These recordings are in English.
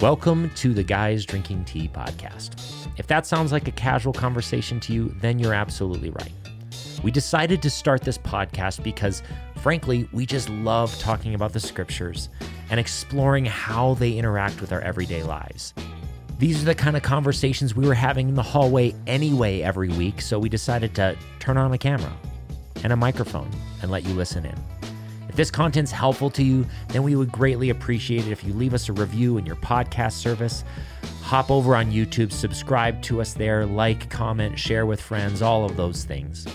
Welcome to the Guys Drinking Tea podcast. If that sounds like a casual conversation to you, then you're absolutely right. We decided to start this podcast because, frankly, we just love talking about the scriptures and exploring how they interact with our everyday lives. These are the kind of conversations we were having in the hallway anyway every week, so we decided to turn on a camera and a microphone and let you listen in. If this content's helpful to you, then we would greatly appreciate it if you leave us a review in your podcast service. Hop over on YouTube, subscribe to us there, like, comment, share with friends, all of those things.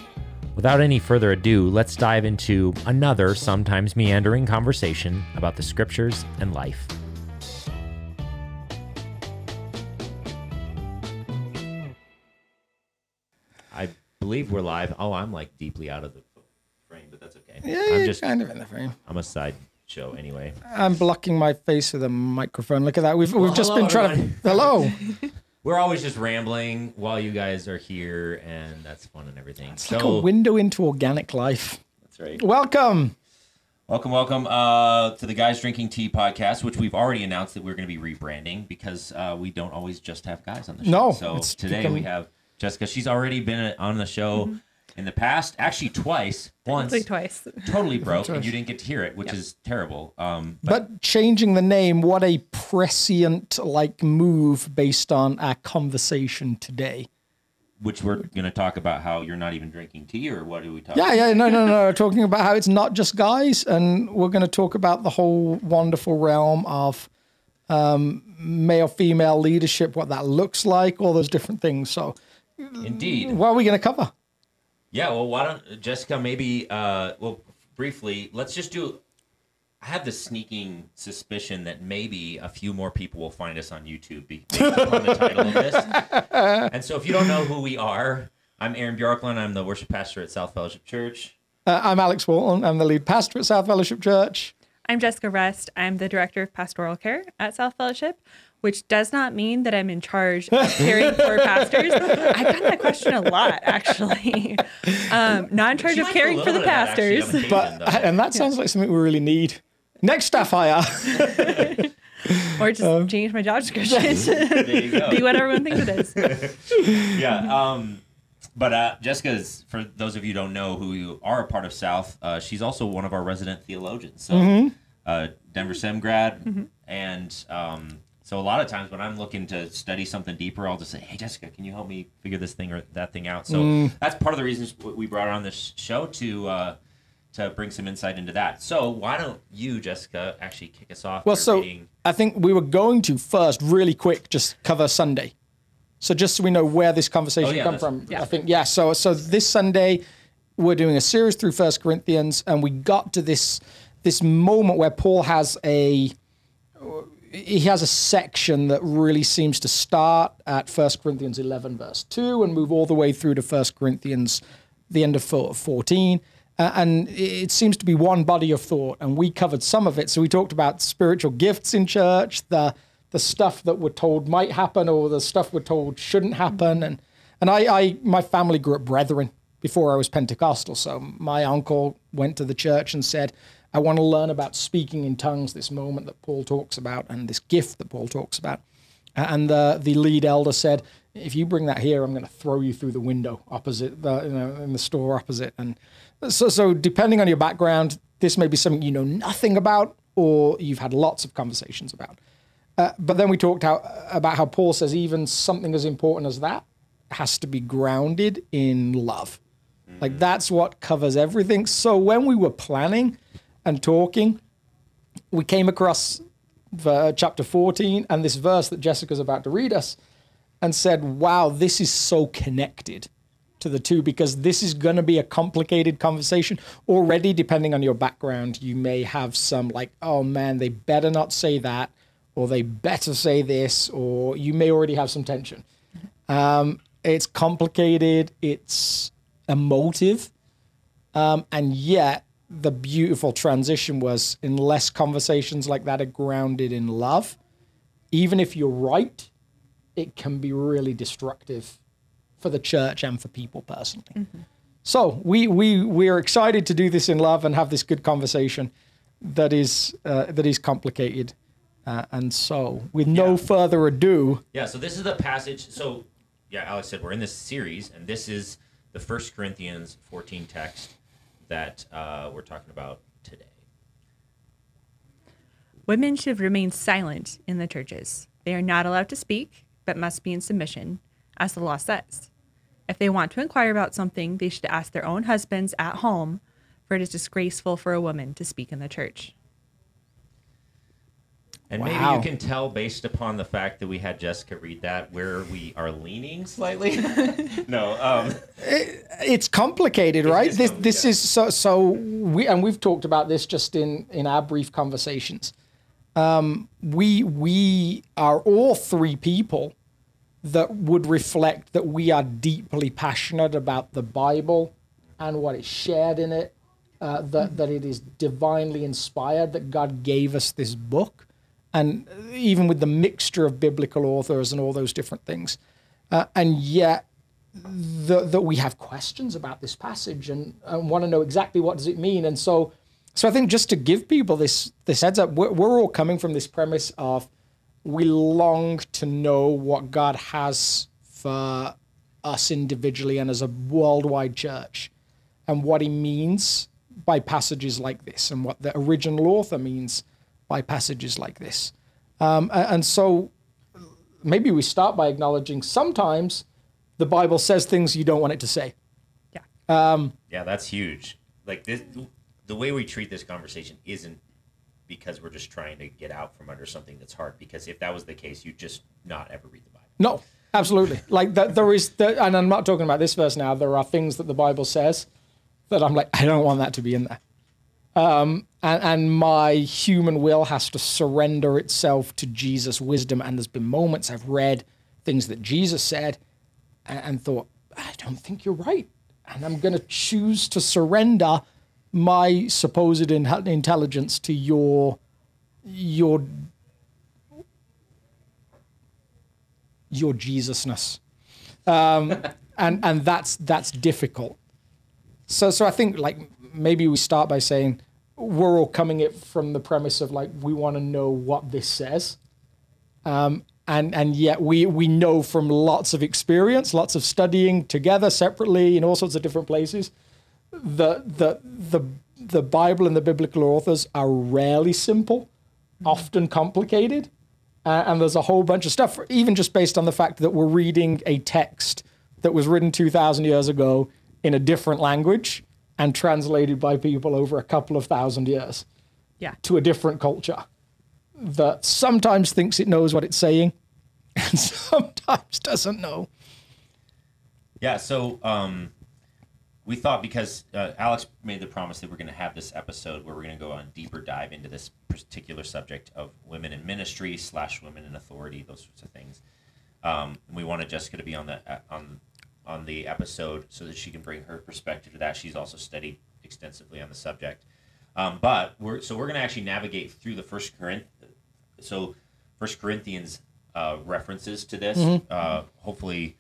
Without any further ado, let's dive into another sometimes meandering conversation about the scriptures and life. I believe we're live. Oh, I'm like deeply out of the frame, but that's okay. Yeah, I'm you're just kind of in the frame. I'm a side show anyway. I'm blocking my face with a microphone. Look at that. We've we've just hello, been trying to. Hello. We're always just rambling while you guys are here, and that's fun and everything. It's so like a window into organic life. that's right. Welcome. Welcome, welcome uh, to the Guys Drinking Tea podcast, which we've already announced that we're going to be rebranding because uh, we don't always just have guys on the show. No, so it's today become- we have Jessica. She's already been on the show in the past, actually twice. Once Like twice. totally broke, and you didn't get to hear it, which is terrible. Um, but But changing the name, what a prescient like move based on our conversation today. which we're going to talk about how you're not even drinking tea, or what are we talk? Yeah, yeah, no, no, no. Talking about how it's not just guys, and we're going to talk about the whole wonderful realm of um, male female leadership, what that looks like, all those different things. So, Indeed. what are we going to cover? Yeah, well, why don't Jessica maybe uh well briefly, let's just do I have the sneaking suspicion that maybe a few more people will find us on YouTube be- based upon the title of this. And so if you don't know who we are, I'm Aaron Bjorklund. I'm the worship pastor at South Fellowship Church. Uh, I'm Alex Walton. I'm the lead pastor at South Fellowship Church. I'm Jessica Rest. I'm the director of pastoral care at South Fellowship, which does not mean that I'm in charge of caring for pastors. I've gotten that question a lot, actually. Um, not in charge She of might do a caring for the bit of that, actually, pastors. But though. and that sounds like something we really need. Next staff hire. or just change my job description there you go. be what everyone thinks it is. yeah. Um, but uh, Jessica is, for those of you who don't know who you are a part of South, uh, she's also one of our resident theologians. So, uh, Denver Sem grad. And um, so, a lot of times when I'm looking to study something deeper, I'll just say, Hey, Jessica, can you help me figure this thing or that thing out? So, that's part of the reasons we brought her on this show to. Uh, to bring some insight into that. So, why don't you, Jessica, actually kick us off? Well, so reading- I think we were going to first, really quick, just cover Sunday. So just so we know where this conversation Oh, yeah, come that's- from, I think yeah. So so this Sunday we're doing a series through First Corinthians, and we got to this this moment where Paul has a he has a section that really seems to start at First Corinthians 11 verse 2 and move all the way through to First Corinthians the end of 14 uh, and it seems to be one body of thought and we covered some of it. So we talked about spiritual gifts in church the the stuff that we're told might happen or the stuff we're told shouldn't happen. And and I, I my family grew up brethren before I was Pentecostal. So my uncle went to the church and said I want to learn about speaking in tongues, this moment that Paul talks about, and this gift that Paul talks about. And the the lead elder said, "If you bring that here, I'm going to throw you through the window opposite the you know in the store opposite." And so so depending on your background, this may be something you know nothing about, or you've had lots of conversations about. Uh, but then we talked how, about how Paul says even something as important as that has to be grounded in love. Like that's what covers everything. So when we were planning and talking, we came across the, chapter 14 and this verse that Jessica's about to read us and said, wow, this is so connected to the two because this is going to be a complicated conversation. Already, depending on your background, you may have some like, oh man, they better not say that, or they better say this, or you may already have some tension. Um, it's complicated, it's emotive, um, and yet the beautiful transition was unless conversations like that are grounded in love, even if you're right, it can be really destructive for the church and for people personally. So we we we are excited to do this in love and have this good conversation that is uh, that is complicated. Uh, and so, with no Yeah. further ado, Yeah, so this is the passage. So, yeah, Alex said we're in this series, and this is the First Corinthians 14 text that uh, we're talking about today. Women should remain silent in the churches. They are not allowed to speak, but must be in submission, as the law says. If they want to inquire about something, they should ask their own husbands at home, for it is disgraceful for a woman to speak in the church. And maybe you can tell based upon the fact that we had Jessica read that where we are leaning slightly. no, um, it's complicated, right? is This compli- this is so so we and we've talked about this just in in our brief conversations. Um, we we are all three people that would reflect that we are deeply passionate about the Bible and what is shared in it. Uh, that that it is divinely inspired. That God gave us this book, and even with the mixture of biblical authors and all those different things, uh, and yet that we have questions about this passage and, and want to know exactly what does it mean. And so, so I think just to give people this this heads up, we're, we're all coming from this premise of we long to know what God has for us individually and as a worldwide church, and what He means by passages like this, and what the original author means by passages like this. Um, and so maybe we start by acknowledging sometimes the Bible says things you don't want it to say. Yeah. yeah, that's huge. Like this, the way we treat this conversation isn't because we're just trying to get out from under something that's hard. Because if that was the case, you'd just not ever read the Bible. No, absolutely. like that, there is, the, and I'm not talking about this verse now. There are things that the Bible says that I'm like, I don't want that to be in there. Um, and, and my human will has to surrender itself to Jesus' wisdom. And there's been moments I've read things that Jesus said and, and thought, I don't think you're right. And I'm going to choose to surrender my supposed in- intelligence to your your your Jesusness, um, and and that's that's difficult. So so I think like maybe we start by saying we're all coming it from the premise of like we want to know what this says, um, and and yet we we know from lots of experience, lots of studying together separately in all sorts of different places, that the the the Bible and the biblical authors are rarely simple, often complicated. Uh, and there's a whole bunch of stuff, even just based on the fact that we're reading a text that was written 2,000 years ago in a different language and translated by people over a couple of thousand years Yeah. to a different culture that sometimes thinks it knows what it's saying and sometimes doesn't know. Yeah, so um, we thought because uh, Alex made the promise that we're going to have this episode where we're going to go on deeper dive into this particular subject of women in ministry slash women in authority, those sorts of things. Um, and we wanted Jessica to be on the uh, on on the episode so that she can bring her perspective to that. She's also studied extensively on the subject. Um, but we're so we're going to actually navigate through the first Corinth. So First Corinthians uh, references to this, uh, hopefully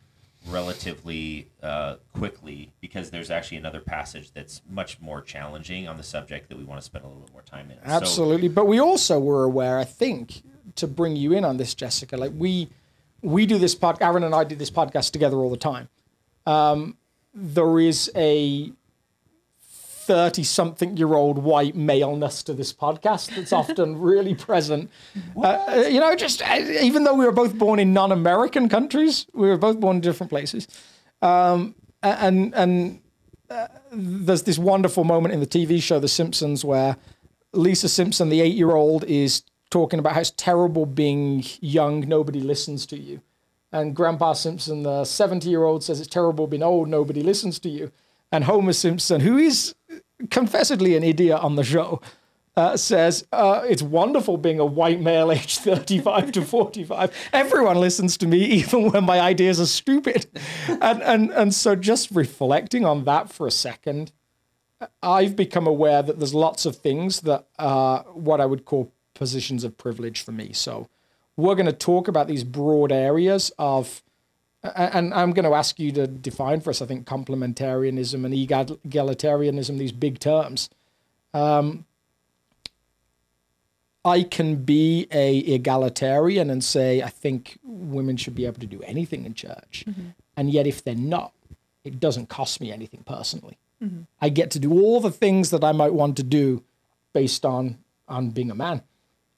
relatively uh, quickly, because there's actually another passage that's much more challenging on the subject that we want to spend a little bit more time in. So- Absolutely. but we also were aware, I think, to bring you in on this, Jessica. Like we we do this pod Aaron and I do this podcast together all the time. Um, there is a 30 something year old white maleness to this podcast that's often really present. Uh, you know, just uh, even though we were both born in non American countries, we were both born in different places. Um, and, and uh, there's this wonderful moment in the TV show The Simpsons where Lisa Simpson, the eight year old, is talking about how it's terrible being young, nobody listens to you. And Grandpa Simpson, the 70 year old, says it's terrible being old, nobody listens to you. And Homer Simpson, who is confessedly an idiot on the show, uh, says uh, it's wonderful being a white male aged 35 to 45. Everyone listens to me, even when my ideas are stupid. And, and, and so just reflecting on that for a second, I've become aware that there's lots of things that are what I would call positions of privilege for me. So we're going to talk about these broad areas of, and I'm going to ask you to define for us, I think, complementarianism and egalitarianism, these big terms. Um, I can be a egalitarian and say I think women should be able to do anything in church, and yet if they're not, it doesn't cost me anything personally. I get to do all the things that I might want to do based on on being a man.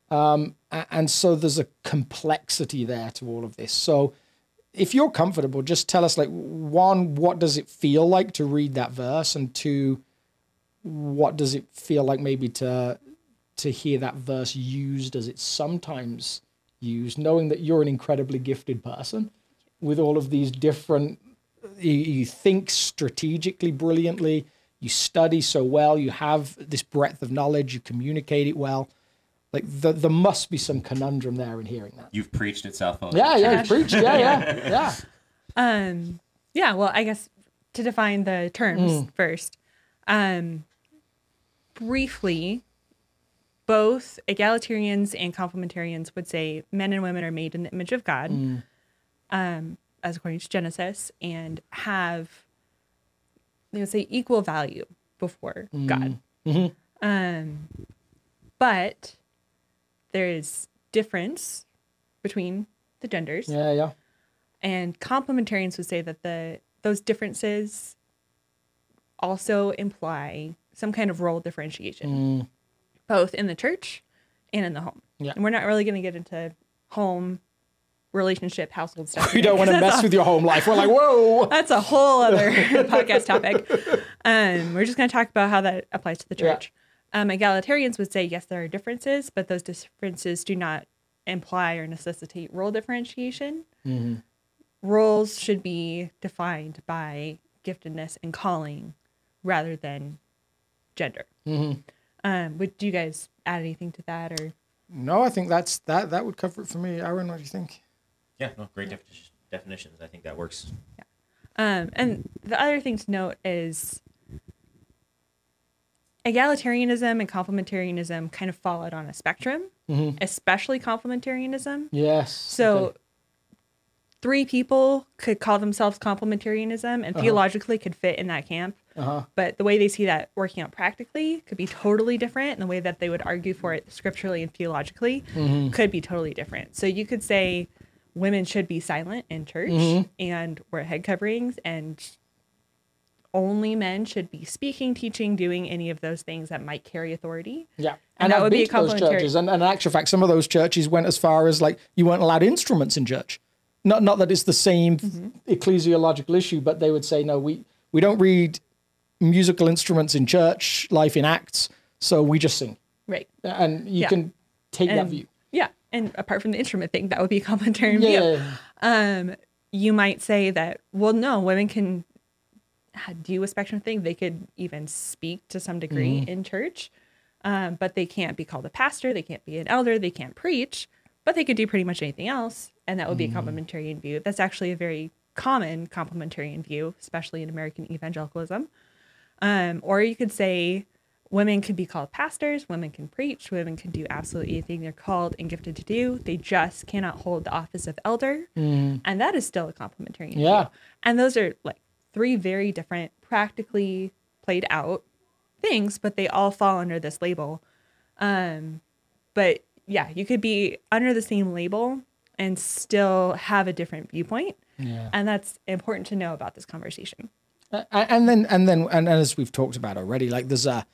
Um, and so there's a complexity there to all of this. So if you're comfortable, just tell us like one, what does it feel like to read that verse, and two, what does it feel like maybe to to hear that verse used as it's sometimes used, knowing that you're an incredibly gifted person with all of these different you, you think strategically brilliantly, you study so well, you have this breadth of knowledge, you communicate it well. Like the, there must be some conundrum there in hearing that. You've preached at South Philly. Yeah, yeah, preach. Yeah, yeah, yeah. Um, yeah, well, I guess to define the terms first, um, briefly, both egalitarians and complementarians would say men and women are made in the image of God, um, as according to Genesis, and have, they would say, equal value before God. Um, but there is difference between the genders. Yeah, yeah. And complementarians would say that the those differences also imply some kind of role differentiation, both in the church and in the home. Yeah. And we're not really going to get into home relationship household stuff. We don't want to mess with your home life. We're like, whoa. That's a whole other podcast topic. Um, we're just going to talk about how that applies to the Yeah. Church. Um, egalitarians would say yes, there are differences, but those differences do not imply or necessitate role differentiation. Roles should be defined by giftedness and calling rather than gender. Um, would do you guys add anything to that or? No, I think that's that. That would cover it for me. Aaron, what do you think? Yeah, no, great defini- definitions. I think that works. Yeah. Um, and the other thing to note is egalitarianism and complementarianism kind of fall out on a spectrum, mm-hmm. especially complementarianism. Yes. So okay. three people could call themselves complementarianism and uh-huh. theologically could fit in that camp. Uh-huh. But the way they see that working out practically could be totally different. And the way that they would argue for it scripturally and theologically mm-hmm. could be totally different. So you could say women should be silent in church mm-hmm. and wear head coverings and only men should be speaking, teaching, doing any of those things that might carry authority. Yeah. And that I've would be a those complementary- churches. And, and in actual fact, some of those churches went as far as like you weren't allowed instruments in church. Not not that it's the same Mm-hmm. ecclesiological issue, but they would say, no, we, we don't read musical instruments in church, life in acts, so we just sing. Right. And you Yeah. can take that view. Yeah. And apart from the instrument thing, that would be a Yeah. view. Um, you might say that, well, no, women can do a spectrum thing. They could even speak to some degree Mm-hmm. in church, um, but they can't be called a pastor. They can't be an elder. They can't preach, but they could do pretty much anything else. And that would be Mm-hmm. a complementarian view. That's actually a very common complementarian view, especially in American evangelicalism. Um, or you could say women can be called pastors, women can preach, women can do absolutely anything they're called and gifted to do. They just cannot hold the office of elder. And that is still a complementarian view. Yeah. And those are like three very different, practically played out things, but they all fall under this label. Um, but yeah, you could be under the same label and still have a different viewpoint. Yeah. And that's important to know about this conversation. A- and then and then and, and as we've talked about already like there's a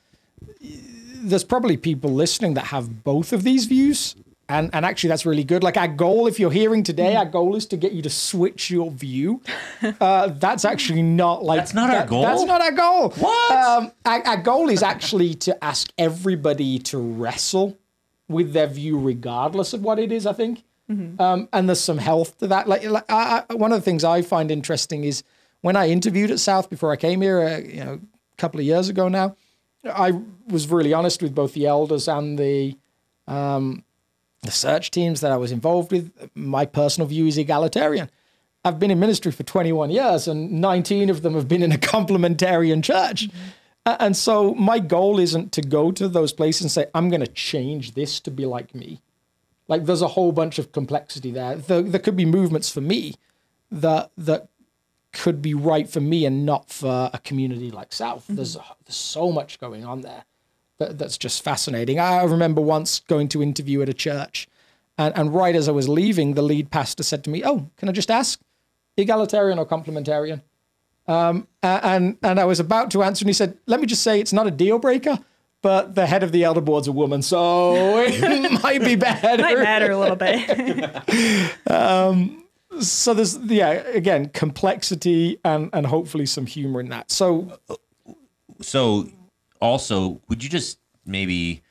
there's probably people listening that have both of these views and and actually that's really good like our goal if you're hearing today our goal is to get you to switch your view uh, that's actually not like That's not our goal? that's not our goal What? um, our, our goal is actually to ask everybody to wrestle with their view regardless of what it is i think um, and there's some health to that. Like, like I, I, one of the things I find interesting is when I interviewed at South before I came here, uh, you know, a couple of years ago now, I was really honest with both the elders and the um, the search teams that I was involved with. My personal view is egalitarian. I've been in ministry for 21 years, and 19 of them have been in a complementarian church. A- And so my goal isn't to go to those places and say, I'm going to change this to be like me. Like there's a whole bunch of complexity there. There, there could be movements for me that that could be right for me and not for a community like South. Mm-hmm. There's there's so much going on there, that, that's just fascinating. I remember once going to interview at a church, and, and right as I was leaving, the lead pastor said to me, "Oh, can I just ask, egalitarian or complementarian?" Um, and and I was about to answer, and he said, "Let me just say, it's not a deal breaker." But the head of the elder board's a woman, so it might be better. Might matter a little bit. so there's yeah again complexity and and hopefully some humor in that so so also would you just maybe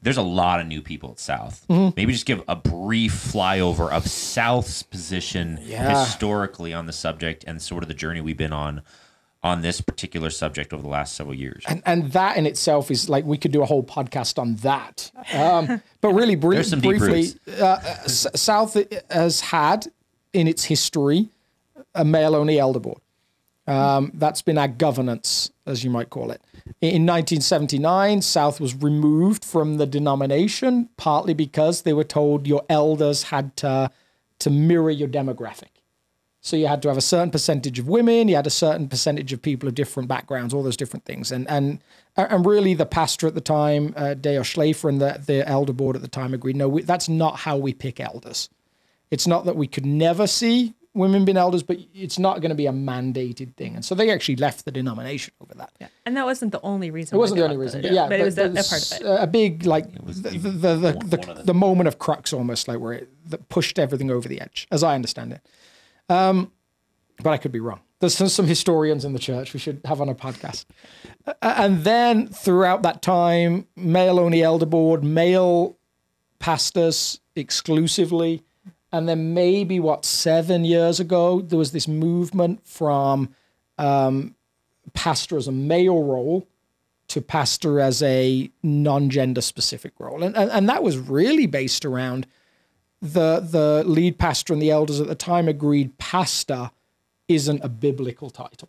there's a lot of new people at south. Mm-hmm. maybe just give a brief flyover of south's position Yeah. historically on the subject and sort of the journey we've been on on this particular subject over the last several years. And and that in itself is like we could do a whole podcast on that. Um but really some briefly uh, uh, S- south has had in its history a male only elder board. Um, that's been our governance as you might call it in 1979 south was removed from the denomination partly because they were told your elders had to to mirror your demographic So you had to have a certain percentage of women, you had a certain percentage of people of different backgrounds, all those different things. And and and really, the pastor at the time, uh, Deo Schleifer, and the, the elder board at the time agreed, no, we, that's not how we pick elders. It's not that we could never see women being elders, but it's not going to be a mandated thing. And so they actually left the denomination over that. Yeah. And that wasn't the only reason. It wasn't the only reason, it. but yeah, but, it was a, a part of it. A big like was the the the, the, the, the- moment of crux, almost like where it that pushed everything over the edge, as I understand it. Um, but I could be wrong. There's some, some historians in the church we should have on a podcast. And then throughout that time, male only elder board, male pastors exclusively. And then maybe what seven years ago, there was this movement from um, pastor as a male role to pastor as a non-gender specific role, and and, and that was really based around the the lead pastor and the elders at the time agreed pastor isn't a biblical title.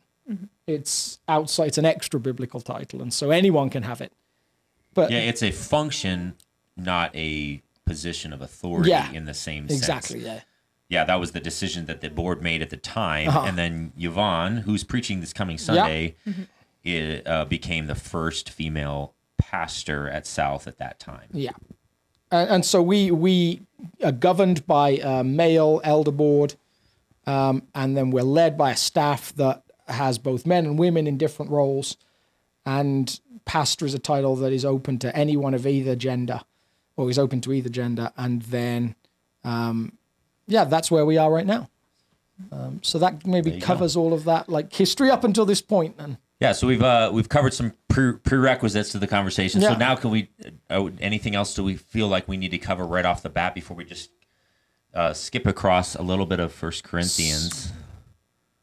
It's outside. It's an extra biblical title, and so anyone can have it. But yeah it's a function not a position of authority Yeah, in the same exactly, sense Exactly. yeah. yeah, that was the decision that the board made at the time. Uh-huh. And then Yvonne, who's preaching this coming Sunday, it, uh, became the first female pastor at South at that time. Yeah, and, and so we we are governed by a male elder board, um, and then we're led by a staff that has both men and women in different roles, and pastor is a title that is open to anyone of either gender, or is open to either gender, and then, um, yeah, that's where we are right now. Um, so that maybe you go. covers all of that, like history up until this point. point, and. Yeah, so we've uh, we've covered some pre- prerequisites to the conversation. So now, can we? Uh, anything else do we feel like we need to cover right off the bat before we just uh, skip across a little bit of First Corinthians?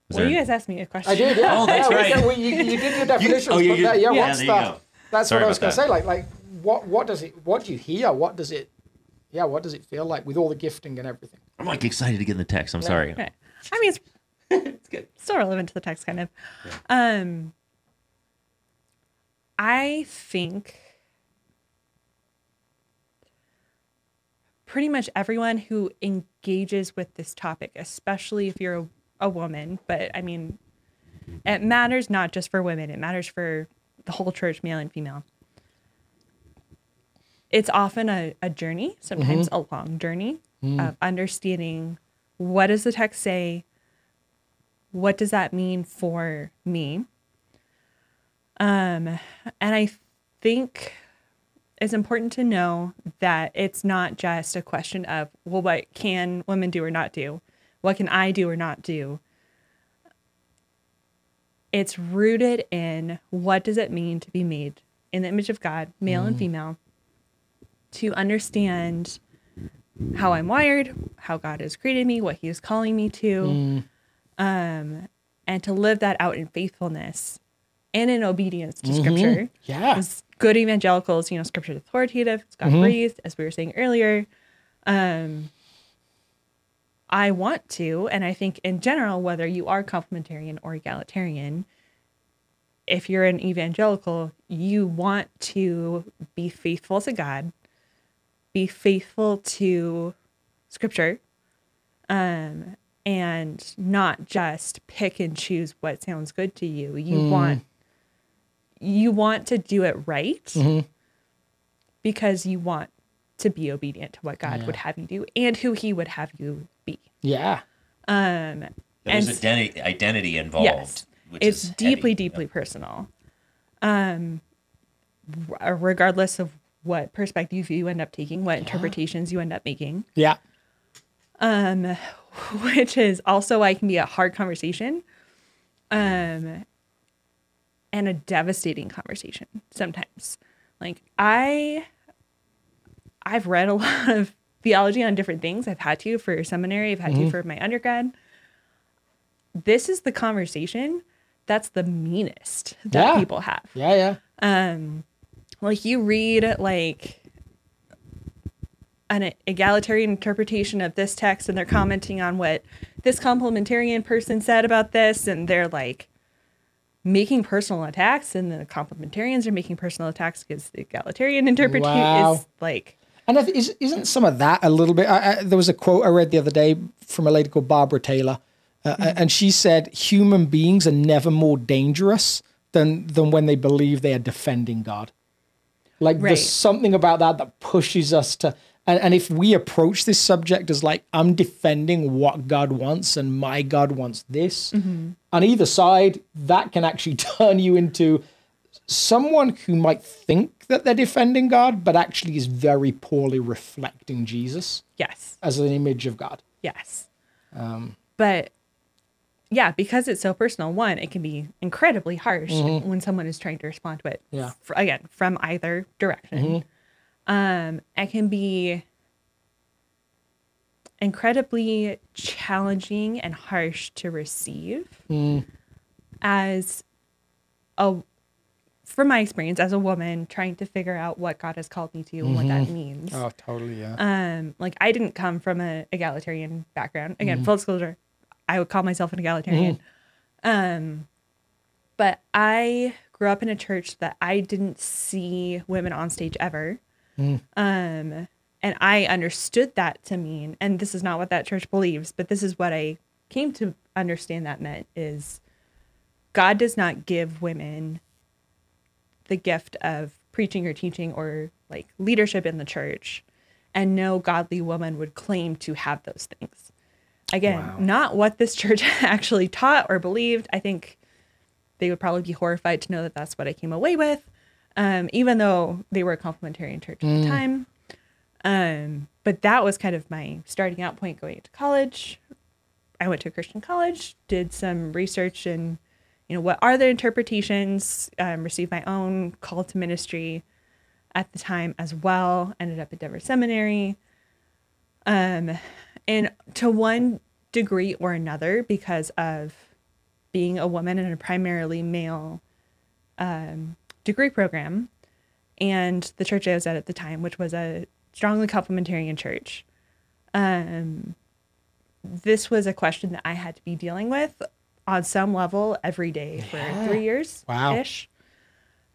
Was Well, there- you guys asked me a question. I did, yeah. Oh, that's yeah, right. said- we- you, you did your definitions, oh, you- but you- that- yeah, yeah, what's there you that? go. That's Sorry what I was going to say. Like, like what, what does it, what do you hear? What does it, yeah, what does it feel like with all the gifting and everything? I'm like excited to get in the text. I'm sorry. Okay. I mean, it's, it's good. Still relevant to the text, kind of. Um, I think pretty much everyone who engages with this topic, especially if you're a, a woman, but I mean, it matters not just for women, it matters for the whole church, male and female. It's often a, a journey, sometimes mm-hmm. a long journey mm. of understanding what does the text say? What does that mean for me? Um, and I think it's important to know that it's not just a question of, well, what can women do or not do? What can I do or not do? It's rooted in what does it mean to be made in the image of God, male and mm. female, to understand how I'm wired, how God has created me, what He is calling me to, um, and to live that out in faithfulness and in obedience to Scripture. Yeah. Good evangelicals, you know, Scripture is authoritative, it's God breathed, as we were saying earlier. Um, I want to, and I think in general, whether you are complementarian or egalitarian, if you're an evangelical, you want to be faithful to God, be faithful to scripture, um, and not just pick and choose what sounds good to you. You want you want to do it right. because you want to be obedient to what God Yeah. would have you do and who He would have you be. Yeah. Um, There's And- identity, identity involved. yes, which it's is deeply, heavy. deeply personal. Um, r- regardless of what perspective you end up taking, what interpretations you end up making, Yeah. um, which is also why it can be a hard conversation, um, and a devastating conversation sometimes. Like I, I've read a lot of theology on different things. I've had to for seminary. I've had to for my undergrad. This is the conversation that's the meanest that Yeah. people have Yeah. Yeah. um like you read like an egalitarian interpretation of this text and they're commenting on what this complementarian person said about this and they're like making personal attacks and the complementarians are making personal attacks because the egalitarian interpretation Wow. is like And is, isn't some of that a little bit? I, I, there was a quote I read the other day from a lady called Barbara Taylor, uh, and she said, "Human beings are never more dangerous than than when they believe they are defending God." Like Right. there's something about that that pushes us to. And, and if we approach this subject as like I'm defending what God wants and my God wants this, on either side, that can actually turn you into someone who might think that they're defending God, but actually is very poorly reflecting Jesus yes as an image of God. yes Um, but yeah because it's so personal one it can be incredibly harsh when someone is trying to respond to it Mm-hmm. Yeah. Mm-hmm. again from either direction um it can be incredibly challenging and harsh to receive Mm. as a from my experience as a woman trying to figure out what God has called me to and what that means Oh, totally. Yeah. um like i didn't come from an egalitarian background again Mm-hmm. full disclosure i would call myself an egalitarian. Um but i grew up in a church that i didn't see women on stage ever. Mm. um and i understood that to mean and this is not what that church believes but this is what i came to understand that meant is god does not give women the gift of preaching or teaching or like leadership in the church. And no godly woman would claim to have those things again Wow. not what this church actually taught or believed. I think they would probably be horrified to know that that's what i came away with um, even though they were a complementarian church at the time. Um, but that was kind of my starting out point going to college. I went to a christian college did some research and you know what are the interpretations um, received my own call to ministry at the time as well ended up at denver seminary. Um, and to one degree or another because of being a woman in a primarily male um, degree program and the church i was at at the time which was a strongly complementarian church. Um, this was a question that i had to be dealing with on some level every day for three years Wow. ish.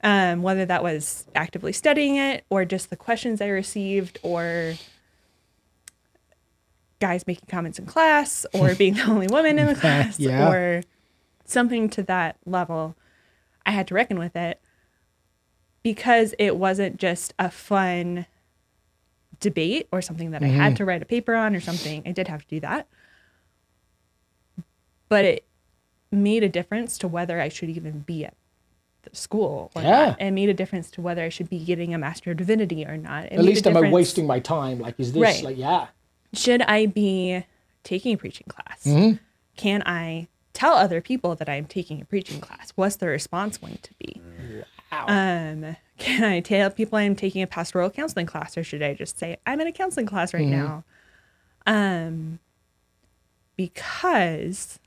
Um, whether that was actively studying it or just the questions I received or guys making comments in class or being the only woman in the class Yeah. or something to that level. I had to reckon with it because it wasn't just a fun debate or something that I had mm-hmm. to write a paper on or something. I did have to do that. But it made a difference to whether I should even be at the school or Yeah. not. It made a difference to whether I should be getting a Master of Divinity or not. It At least am I wasting my time? Like, is this Right. like, yeah. Should I be taking a preaching class? Mm-hmm. Can I tell other people that I'm taking a preaching class? What's the response going to be? Um, can I tell people I'm taking a pastoral counseling class, or should I just say I'm in a counseling class right now? Um, because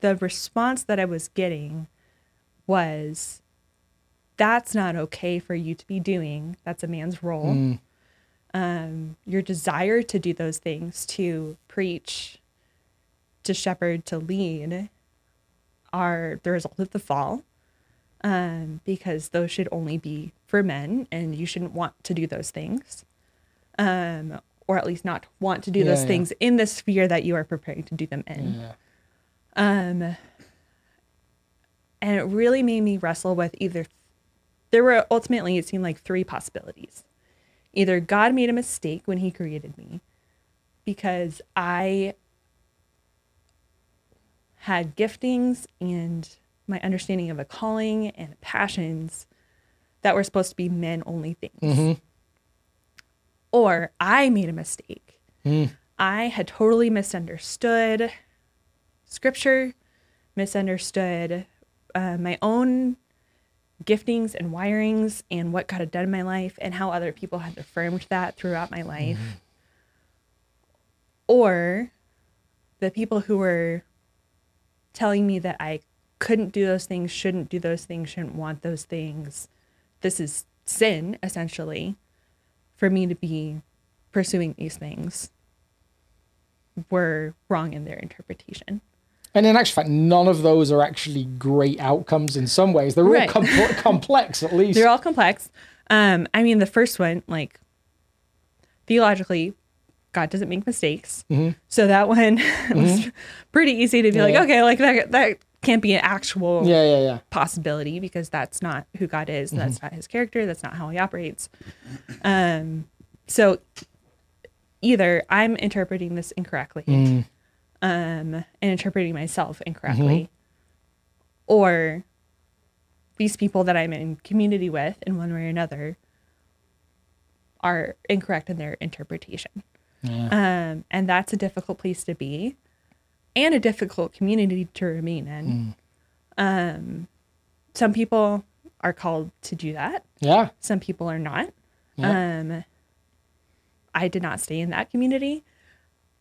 the response that I was getting was, "That's not okay for you to be doing. That's a man's role." Um, your desire to do those things, to preach, to shepherd, to lead, are the result of the fall um, because those should only be for men and you shouldn't want to do those things um, or at least not want to do Yeah, those yeah. things in the sphere that you are preparing to do them in Yeah. um, and it really made me wrestle with either there were ultimately it seemed like three possibilities Either God made a mistake when he created me because I had giftings and my understanding of a calling and passions that were supposed to be men only things. Or I made a mistake. I had totally misunderstood scripture, misunderstood uh, my own giftings and wirings and what God had done in my life and how other people had affirmed that throughout my life. Mm-hmm. Or the people who were telling me that I couldn't do those things, shouldn't do those things, shouldn't want those things. This is sin, essentially, for me to be pursuing these things were wrong in their interpretation. And in actual fact, none of those are actually great outcomes in some ways. They're all Right. com- complex, at least. They're all complex. Um, I mean, the first one, like theologically, God doesn't make mistakes. So that one was pretty easy to be like, Yeah. okay, like that that can't be an actual yeah, yeah, yeah. possibility because that's not who God is. That's not his character. That's not how he operates. Um, so either I'm interpreting this incorrectly, um, and interpreting myself incorrectly, or these people that I'm in community with in one way or another are incorrect in their interpretation. Um, and that's a difficult place to be and a difficult community to remain in. Um, some people are called to do that. Yeah. Some people are not. Yeah. Um, I did not stay in that community.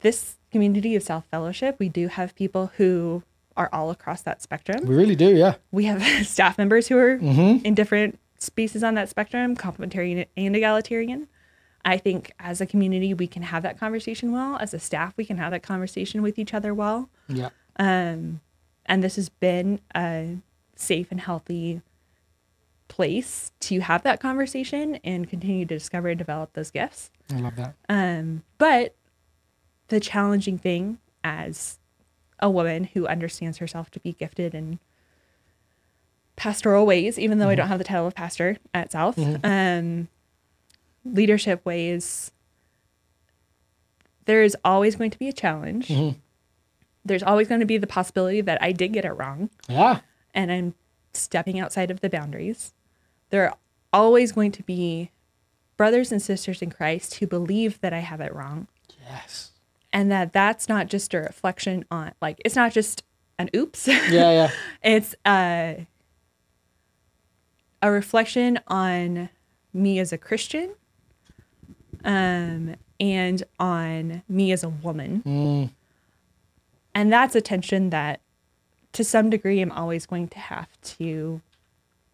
This community of South Fellowship, we do have people who are all across that spectrum. We really do, yeah. We have staff members who are in different spaces on that spectrum, complementarian and egalitarian. I think as a community, we can have that conversation well. As a staff, we can have that conversation with each other well. Yeah. Um, and this has been a safe and healthy place to have that conversation and continue to discover and develop those gifts. I love that. Um, but the challenging thing as a woman who understands herself to be gifted in pastoral ways, even though I don't mm-hmm. have the title of pastor at South, mm-hmm. um, leadership ways, there is always going to be a challenge. Mm-hmm. There's always going to be the possibility that I did get it wrong Yeah. and I'm stepping outside of the boundaries. There are always going to be brothers and sisters in Christ who believe that I have it wrong Yes. And that that's not just a reflection on like it's not just an oops. Yeah, yeah. it's a a reflection on me as a Christian um and on me as a woman. And that's a tension that to some degree I'm always going to have to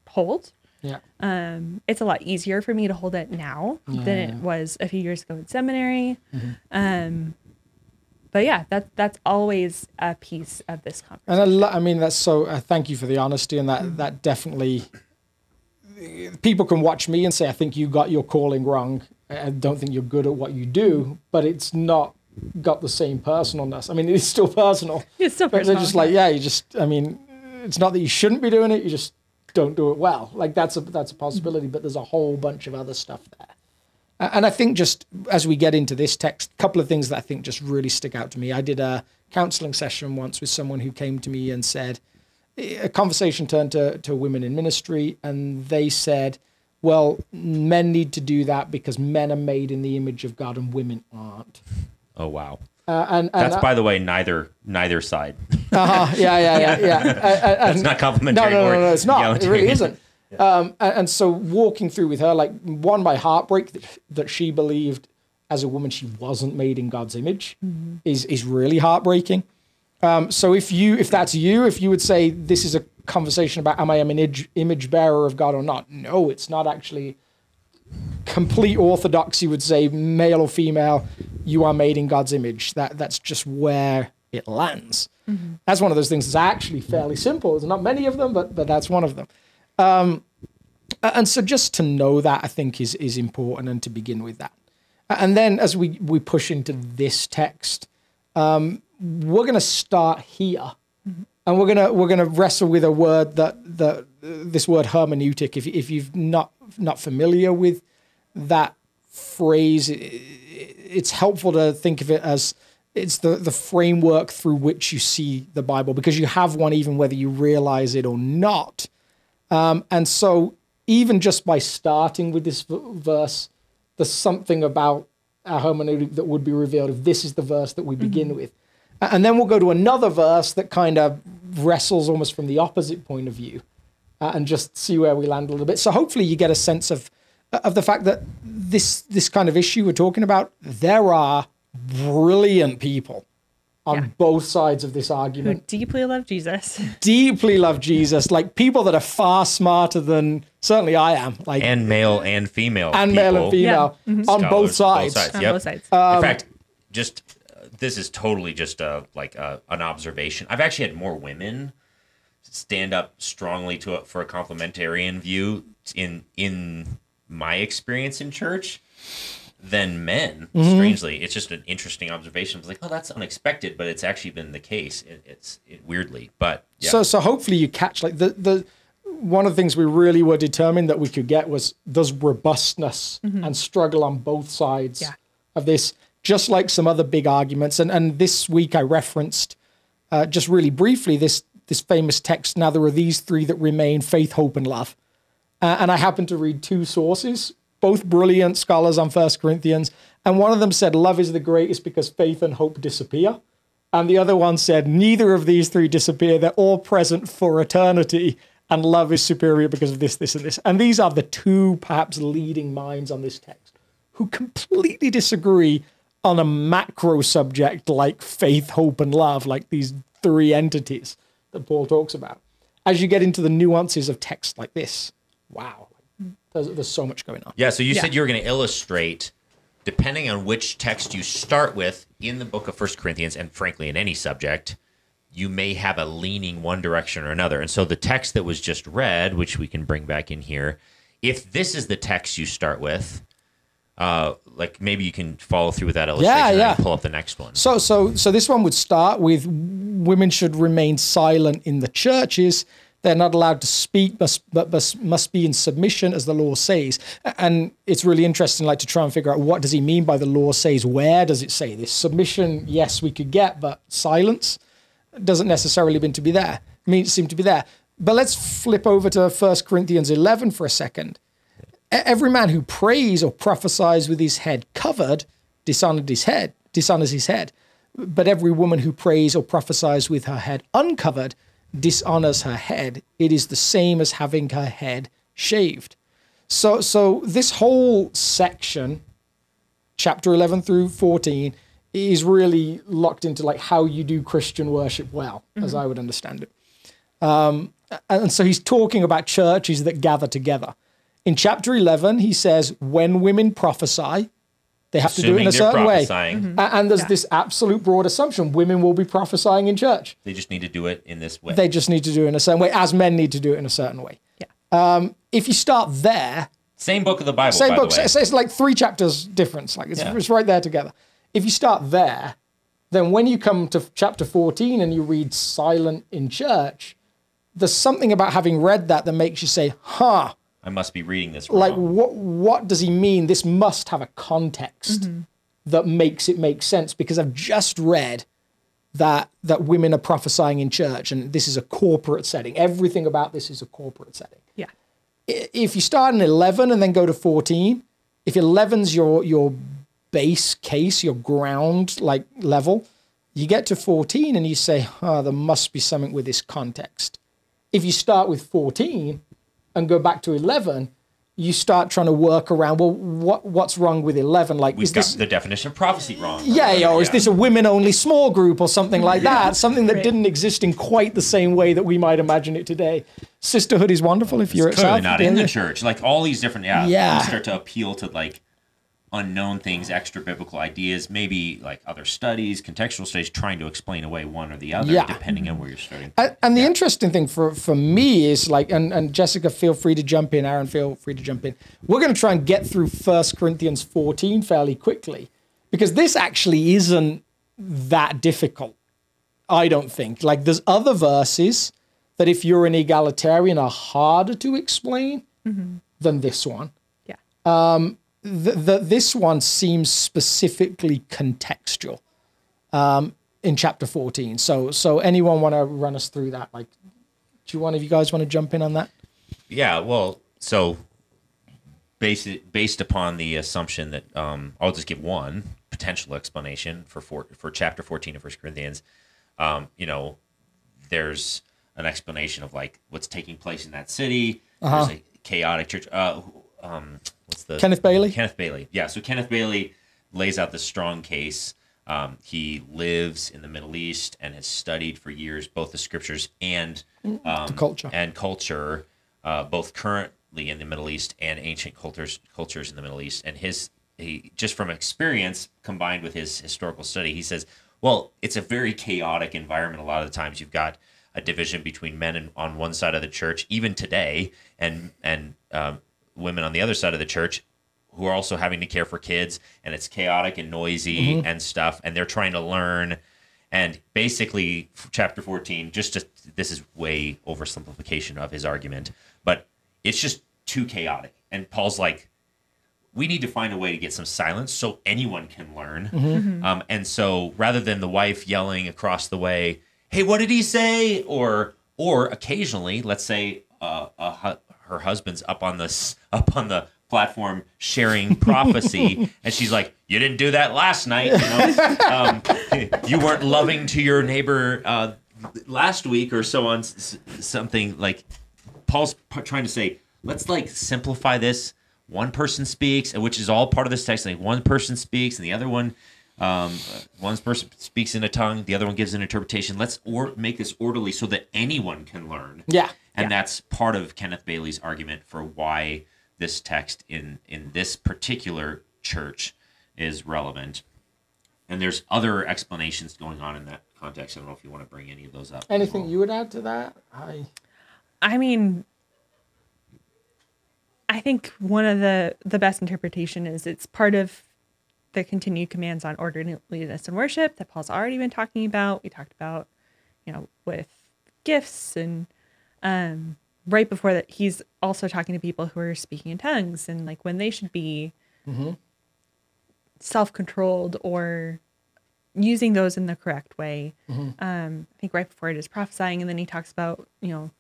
hold. Yeah. Um, it's a lot easier for me to hold it now than it was a few years ago in seminary. Um, but yeah, that that's always a piece of this conversation. And I, lo- I mean, that's so. Uh, thank you for the honesty, and that that definitely. People can watch me and say, "I think you got your calling wrong. I don't think you're good at what you do," but it's not got the same personalness. I mean, it's still personal. It's still But they're personal. just like, yeah, you just. I mean, it's not that you shouldn't be doing it. You just don't do it well. Like that's a that's a possibility. But there's a whole bunch of other stuff there. And I think just as we get into this text, a couple of things that I think just really stick out to me. I did a counseling session once with someone who came to me and said, a conversation turned to, to women in ministry, and they said, well, men need to do that because men are made in the image of God and women aren't. Oh wow. Uh, and, and That's by the way neither neither side. uh-huh, yeah, yeah, yeah, yeah. Uh, uh, That's not complimentary. no, no, or no, no, it's not. It really egalitarian. Um, and, and so walking through with her, like one, my heartbreak that, that she believed as a woman she wasn't made in God's image is is really heartbreaking. Um, so if you if that's you, if you would say this is a conversation about am I an image image bearer of God or not? No, it's not actually complete orthodoxy would say male or female, you are made in God's image. That that's just where it lands. That's one of those things that's actually fairly simple. There's not many of them, but but that's one of them. Um, and so just to know that I think is is important and to begin with that. And then as we we push into this text, um, we're going to start here, and we're gonna we're gonna wrestle with a word that that uh, this word hermeneutic. If if you've not not familiar with that phrase, i- i- it's helpful to think of it as it's the, the framework through which you see the Bible because you have one even whether you realize it or not. Um, and so, even just by starting with this v- verse, there's something about our hermeneutic that would be revealed if this is the verse that we begin with. And then we'll go to another verse that kind of wrestles almost from the opposite point of view uh, and just see where we land a little bit. So hopefully you get a sense of of the fact that this this kind of issue we're talking about, there are brilliant people on Yeah. both sides of this Who argument deeply love Jesus. deeply love Jesus, like people that are far smarter than certainly I am, like and, and male and female And male and people. female on Scholars, both sides. On yep. both sides. Um, In fact, just uh, this is totally just a like a, an observation. I've actually had more women stand up strongly to it for a complementarian view in in my experience in church than men. Mm-hmm. Strangely, it's just an interesting observation. I was like, oh, that's unexpected, but it's actually been the case. It, it's it, weirdly, but yeah. So so hopefully you catch like the the one of the things we really were determined that we could get was there's robustness and struggle on both sides Yeah. of this, just like some other big arguments. And and this week I referenced uh, just really briefly this this famous text. Now there are these three that remain: faith, hope, and love. Uh, and I happened to read two sources, both brilliant scholars on First Corinthians, and one of them said love is the greatest because faith and hope disappear. And the other one said, neither of these three disappear. They're all present for eternity. And love is superior because of this, this, and this. And these are the two perhaps leading minds on this text who completely disagree on a macro subject like faith, hope, and love, like these three entities that Paul talks about. As you get into the nuances of text like this, wow, there's, there's so much going on. Yeah, so you Yeah. said you were going to illustrate, depending on which text you start with in the book of First Corinthians, and frankly, in any subject, you may have a leaning one direction or another. And so the text that was just read, which we can bring back in here, if this is the text you start with, uh, like maybe you can follow through with that illustration and yeah. then pull up the next one. So, so, so this one would start with women should remain silent in the churches. They're not allowed to speak, must, but must, must be in submission, as the law says. And it's really interesting, like to try and figure out what does he mean by the law says. Where does it say this? Submission, yes, we could get, but silence doesn't necessarily mean to be there. Mean seem to be there. But let's flip over to 1 Corinthians 11 for a second. Every man who prays or prophesies with his head covered dishonored his head, dishonors his head. But every woman who prays or prophesies with her head uncovered dishonors her head. It is the same as having her head shaved. So, so this whole section, chapter 11 through 14, is really locked into like how you do Christian worship well, as I would understand it. Um, and so he's talking about churches that gather together. In chapter 11, he says, when women prophesy, they have to do it in a certain way. prophesying, mm-hmm. A- And there's Yeah. this absolute broad assumption women will be prophesying in church. they just need to do it in this way. They just need to do it in a certain way, as men need to do it in a certain way. Yeah. Um, if you start there, Same book of the Bible, same by book, the way. so it's like three chapters difference. Like it's, Yeah. it's right there together. If you start there, then when you come to chapter 14 and you read silent in church, there's something about having read that that makes you say, huh, I must be reading this wrong. like what what does he mean? This must have a context mm-hmm. that makes it make sense because I've just read that that women are prophesying in church and this is a corporate setting. Everything about this is a corporate setting. Yeah. If you start in 11 and then go to 14, if 11's your your base case, your ground like level, you get to 14 and you say, "Oh, there must be something with this context." If you start with 14 and go back to 11, you start trying to work around, well, what what's wrong with 11? Like, We've is got this, the definition of prophecy wrong. yeah, yeah, or is this a women only small group or something like that? Something that Right. didn't exist in quite the same way that we might imagine it today. Sisterhood is wonderful if you're at clearly South. not in the church. Like all these different, yeah, Yeah. You start to appeal to like unknown things, mm-hmm. extra biblical ideas, maybe like other studies, contextual studies, trying to explain away one or the other, Yeah. depending on where you're starting. And, and the interesting thing for, for me is like, and, and Jessica, feel free to jump in. Aaron, feel free to jump in. We're going to try and get through First Corinthians 14 fairly quickly because this actually isn't that difficult. I don't think. Like, there's other verses that, if you're an egalitarian, are harder to explain mm-hmm. than this one. Yeah. th- th- this one seems specifically contextual um, in chapter 14. So, so anyone want to run us through that? Like, do you want, if you guys want to jump in on that? Yeah, well, so based based upon the assumption that um, I'll just give one potential explanation for for, for chapter fourteen of First Corinthians. Um, you know, there's an explanation of like what's taking place in that city. There's a chaotic church. Uh, um, what's the Kenneth Bailey? Kenneth Bailey. Yeah. So Kenneth Bailey lays out this strong case. Um, he lives in the Middle East and has studied for years both the scriptures and um, The culture. and culture, uh, both currently in the Middle East and ancient cultures cultures in the Middle East. And his he just from experience combined with his historical study, he says, well, it's a very chaotic environment. A lot of the times, you've got a division between men and, on one side of the church, even today, and and um, women on the other side of the church who are also having to care for kids and it's chaotic and noisy and stuff and they're trying to learn. And basically chapter 14 just to, this is way oversimplification of his argument but it's just too chaotic. And paul's like we need to find a way to get some silence so anyone can learn. Um, and so rather than the wife yelling across the way hey what did he say? or or occasionally let's say uh, a, her husband's up on this up on the platform sharing prophecy and she's like you didn't do that last night you know? Um, you weren't loving to your neighbor uh, last week or so on something like paul's trying to say let's like simplify this. One person speaks which is all part of this text like one person speaks and the other one um, one person speaks in a tongue the other one gives an interpretation let's or- make this orderly so that anyone can learn Yeah. and that's part of Kenneth Bailey's argument for why this text in in this particular church is relevant. And there's other explanations going on in that context. I don't know if you want to bring any of those up. Anything you would add to that? I I mean, I think one of the the best interpretation is it's part of the continued commands on orderliness and worship that Paul's already been talking about. We talked about, you know, with gifts and um right before that he's also talking to people who are speaking in tongues and like when they should be self-controlled or using those in the correct way. Um, I think right before it is prophesying, and then he talks about you know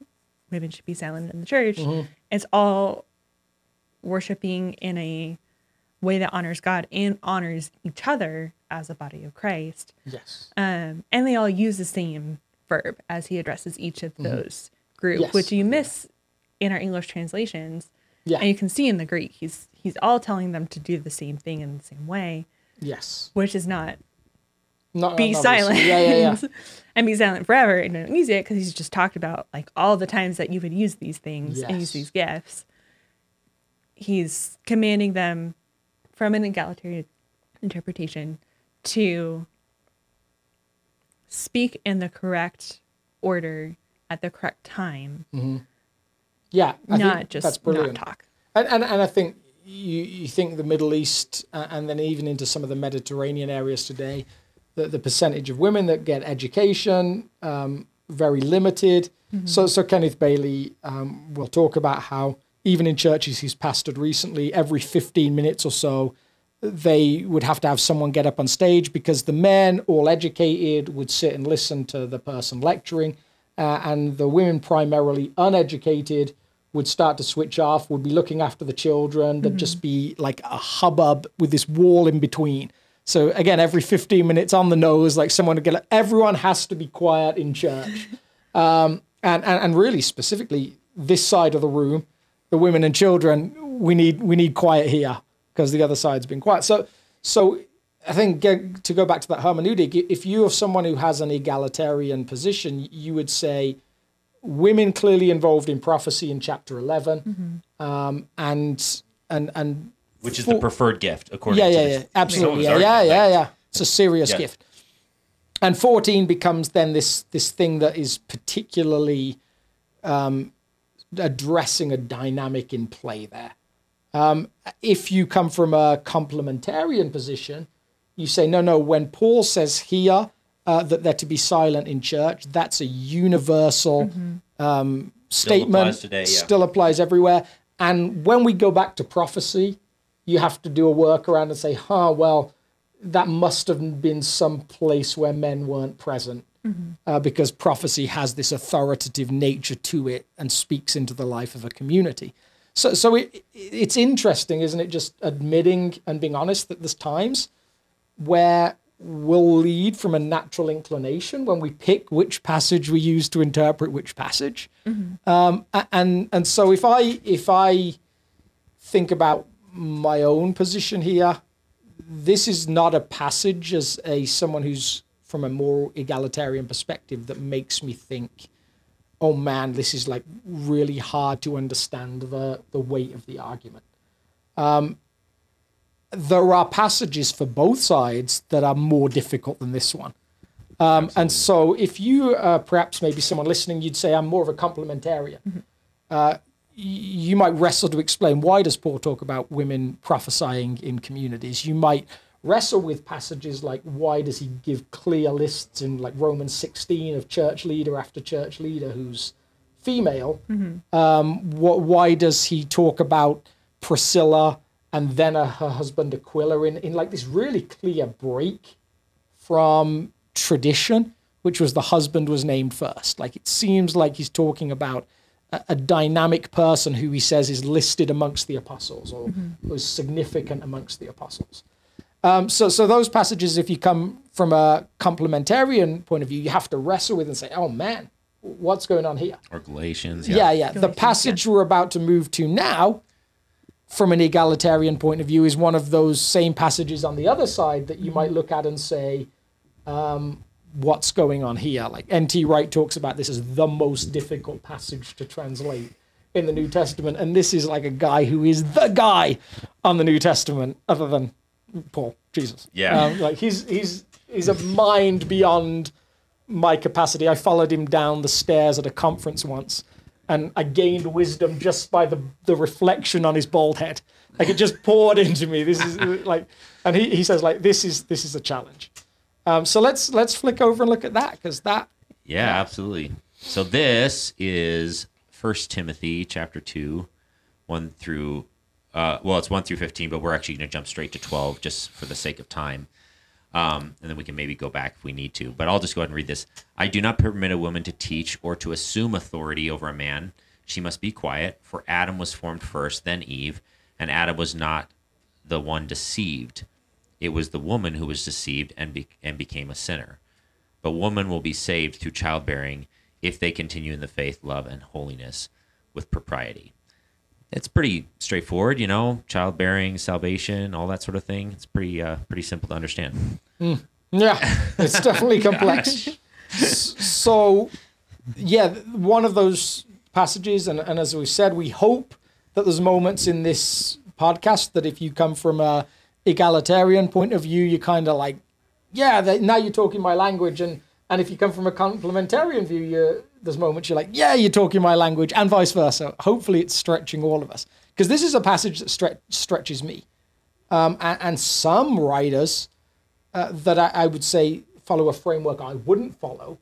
women should be silent in the church. It's all worshiping in a way that honors God and honors each other as a body of Christ. yes. Um, and they all use the same verb as he addresses each of those groups, Yes. which you miss in our English translations. Yeah. And you can see in the Greek, he's he's all telling them to do the same thing in the same way, Yes. which is not Not, be not silent. Yeah, yeah, yeah. and be silent forever and don't use it because he's just talked about like all the times that you would use these things and use these gifts. He's commanding them from an egalitarian interpretation to speak in the correct order at the correct time, Yeah, I not think just that's not brilliant. talk. And, and and I think you you think the Middle East uh, and then even into some of the Mediterranean areas today, the the percentage of women that get education um, very limited. So so Kenneth Bailey um, will talk about how even in churches he's pastored recently, every fifteen minutes or so, they would have to have someone get up on stage because the men, all educated, would sit and listen to the person lecturing, uh, and the women, primarily uneducated, would start to switch off, would be looking after the children. There'd just be like a hubbub with this wall in between. So again, every 15 minutes on the nose, like someone would get everyone has to be quiet in church. Um, and, and, and really specifically this side of the room, the women and children, we need, we need quiet here because the other side's been quiet. So, so I think to go back to that hermeneutic, if you are someone who has an egalitarian position, you would say women clearly involved in prophecy in chapter 11 um, and and and which is for- the preferred gift, according yeah to yeah yeah some absolutely. His yeah yeah yeah yeah. It's a serious Yeah. gift. And 14 becomes then this this thing that is particularly um, addressing a dynamic in play there um, if you come from a complementarian position you say no no when paul says here uh, that they're to be silent in church that's a universal um, statement applies today, yeah. still applies everywhere and when we go back to prophecy you have to do a workaround and say, huh, well, that must have been some place where men weren't present. Uh, because prophecy has this authoritative nature to it and speaks into the life of a community. So, so it, it's interesting, isn't it? Just admitting and being honest that there's times where we'll lead from a natural inclination when we pick which passage we use to interpret which passage. Um, and and so if I if I think about my own position here, this is not a passage as a someone who's from a more egalitarian perspective that makes me think, oh man, this is like really hard to understand the the weight of the argument. Um, there are passages for both sides that are more difficult than this one. Um, and so, if you uh, perhaps maybe someone listening, you'd say I'm more of a complementarian. Uh, y- you might wrestle to explain why does Paul talk about women prophesying in communities. You might wrestle with passages like why does he give clear lists in like Romans 16 of church leader after church leader who's female. Um, wh- why does he talk about Priscilla and then uh, her husband Aquila in, in like this really clear break from tradition, which was the husband was named first. Like it seems like he's talking about a, a dynamic person who he says is listed amongst the apostles or was significant amongst the apostles. Um, so, so those passages, if you come from a complementarian point of view, you have to wrestle with and say, "Oh man, what's going on here?" Or Galatians. Yeah, yeah. The passage we're about to move to now, from an egalitarian point of view, is one of those same passages on the other side that you might look at and say, um, what's going on here? Like N.T. Wright talks about this as the most difficult passage to translate in the New Testament. And this is like a guy who is the guy on the New Testament, other than Paul, Jesus. Yeah. Um, like he's he's he's a mind beyond my capacity. I followed him down the stairs at a conference once, and I gained wisdom just by the the reflection on his bald head. Like it just poured into me. This is like, and he, he says like this is this is a challenge. Um, so let's let's flick over and look at that because that Yeah, absolutely. So this is First Timothy chapter two, one through uh, well, it's one through fifteen, but we're actually going to jump straight to twelve just for the sake of time, um, and then we can maybe go back if we need to. But I'll just go ahead and read this. I do not permit a woman to teach or to assume authority over a man. She must be quiet, for Adam was formed first, then Eve, and Adam was not the one deceived. It was the woman who was deceived and be- and became a sinner but woman will be saved through childbearing if they continue in the faith, love, and holiness with propriety. It's pretty straightforward, you know, childbearing, salvation, all that sort of thing. It's pretty uh, pretty simple to understand. Yeah, it's definitely complex. So, yeah, one of those passages, and, and as we said, we hope that there's moments in this podcast that if you come from a egalitarian point of view, you're kind of like, yeah, now you're talking my language, and and if you come from a complementarian view, you there's moments you're like, yeah, you're talking my language, and vice versa. Hopefully, it's stretching all of us because this is a passage that stre- stretches me, um, and, and some writers uh, that I, I would say follow a framework I wouldn't follow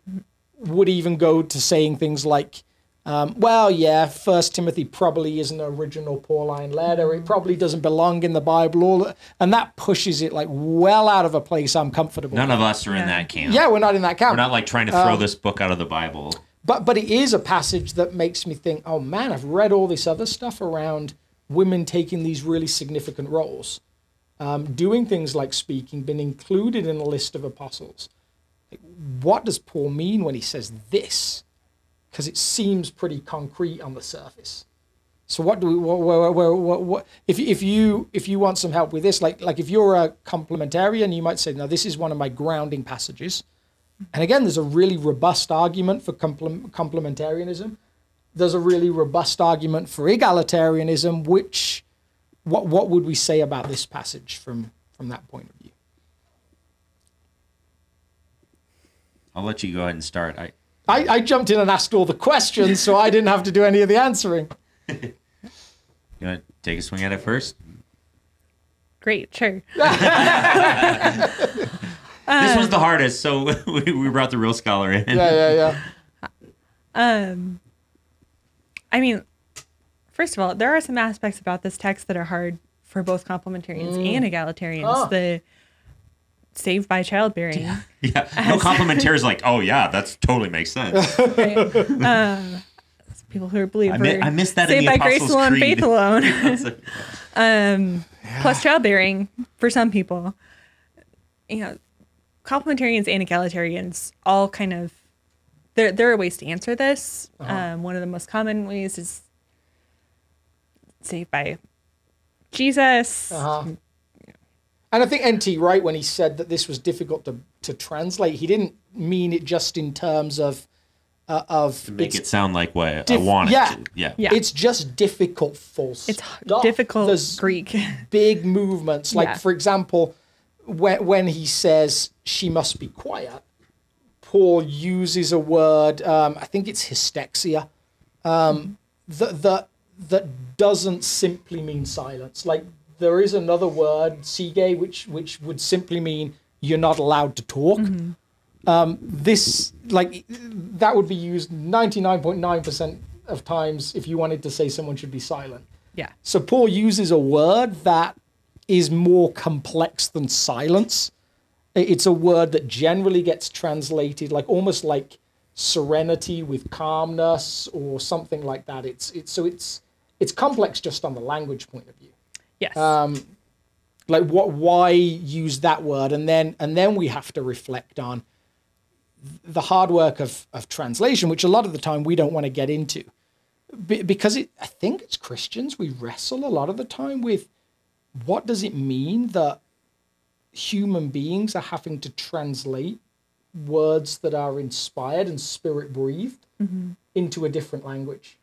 would even go to saying things like, um, well, yeah, First Timothy probably isn't an original Pauline letter. It probably doesn't belong in the Bible. All that, and that pushes it like well out of a place I'm comfortable. None with. of us are in that camp. Yeah, we're not in that camp. We're not like trying to throw this book out of the Bible. But but it is a passage that makes me think, oh man, I've read all this other stuff around women taking these really significant roles, um, doing things like speaking, been included in a list of apostles. Like, what does Paul mean when he says this? Because it seems pretty concrete on the surface. So what do we? What, what, what, what, if if you if you want some help with this, like like if you're a complementarian, you might say, now this is one of my grounding passages. And again, there's a really robust argument for complementarianism. There's a really robust argument for egalitarianism. Which, what what would we say about this passage from from that point of view? I'll let you go ahead and start. I I, I jumped in and asked all the questions, so I didn't have to do any of the answering. you want to take a swing at it first? Great, sure. this was the hardest, so we, we brought the real scholar in. Yeah, yeah, yeah. Um, I mean, first of all, there are some aspects about this text that are hard for both complementarians Mm. and egalitarians. Ah. The saved by childbearing. Yeah. No complementarians like, oh yeah, that's totally makes sense. right? um, people who are believe I mi- I missed that in saved the by grace alone, Creed. faith alone. It's like, um, plus childbearing for some people. You know, complementarians and egalitarians all kind of there. There are ways to answer this. Uh-huh. Um, one of the most common ways is saved by Jesus. Uh-huh. And I think NT Wright when he said that this was difficult to, to translate. He didn't mean it just in terms of uh, of make it's, it sound like what I Diff- want it yeah. to. Yeah. Yeah. it's just difficult full It's stop. difficult There's Greek. big movements. Like Yeah. for example, when when he says she must be quiet, Paul uses a word. Um, I think it's hesychia. Um, that that that doesn't simply mean silence. Like there is another word, sige, which which would simply mean you're not allowed to talk. Um, this like that would be used 99.9% of times if you wanted to say someone should be silent. yeah. So Paul uses a word that is more complex than silence. It's a word that generally gets translated like almost like serenity with calmness or something like that. It's it's so it's it's complex just on the language point of view. Yes. Um, Like what why use that word and then and then we have to reflect on the hard work of of translation which a lot of the time we don't want to get into. Be- because it, I think as Christians we wrestle a lot of the time with what does it mean that human beings are having to translate words that are inspired and spirit breathed into a different language.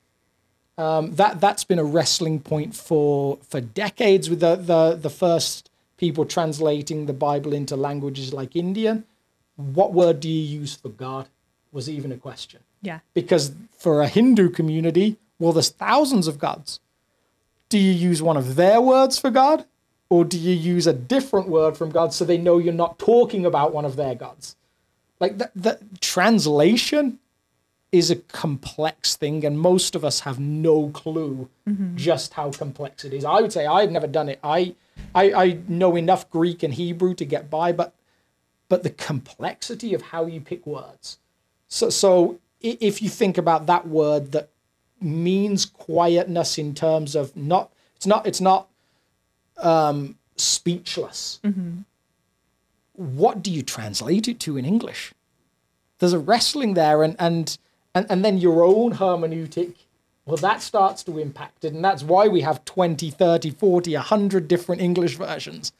Um, that that's been a wrestling point for for decades with the, the the first people translating the Bible into languages like Indian. What word do you use for God was even a question yeah. because for a Hindu community, well, there's thousands of gods. Do you use one of their words for God, or do you use a different word from God so they know you're not talking about one of their gods? Like that, that translation is a complex thing, and most of us have no clue mm-hmm. just how complex it is. I would say I've never done it. I, I, I know enough Greek and Hebrew to get by, but but the complexity of how you pick words. So, so if you think about that word that means quietness in terms of not, it's not, it's not um, speechless. What do you translate it to in English? There's a wrestling there, and and and, and then your own hermeneutic. Well, that starts to impact it, and that's why we have 20, 30, 40, 100 different English versions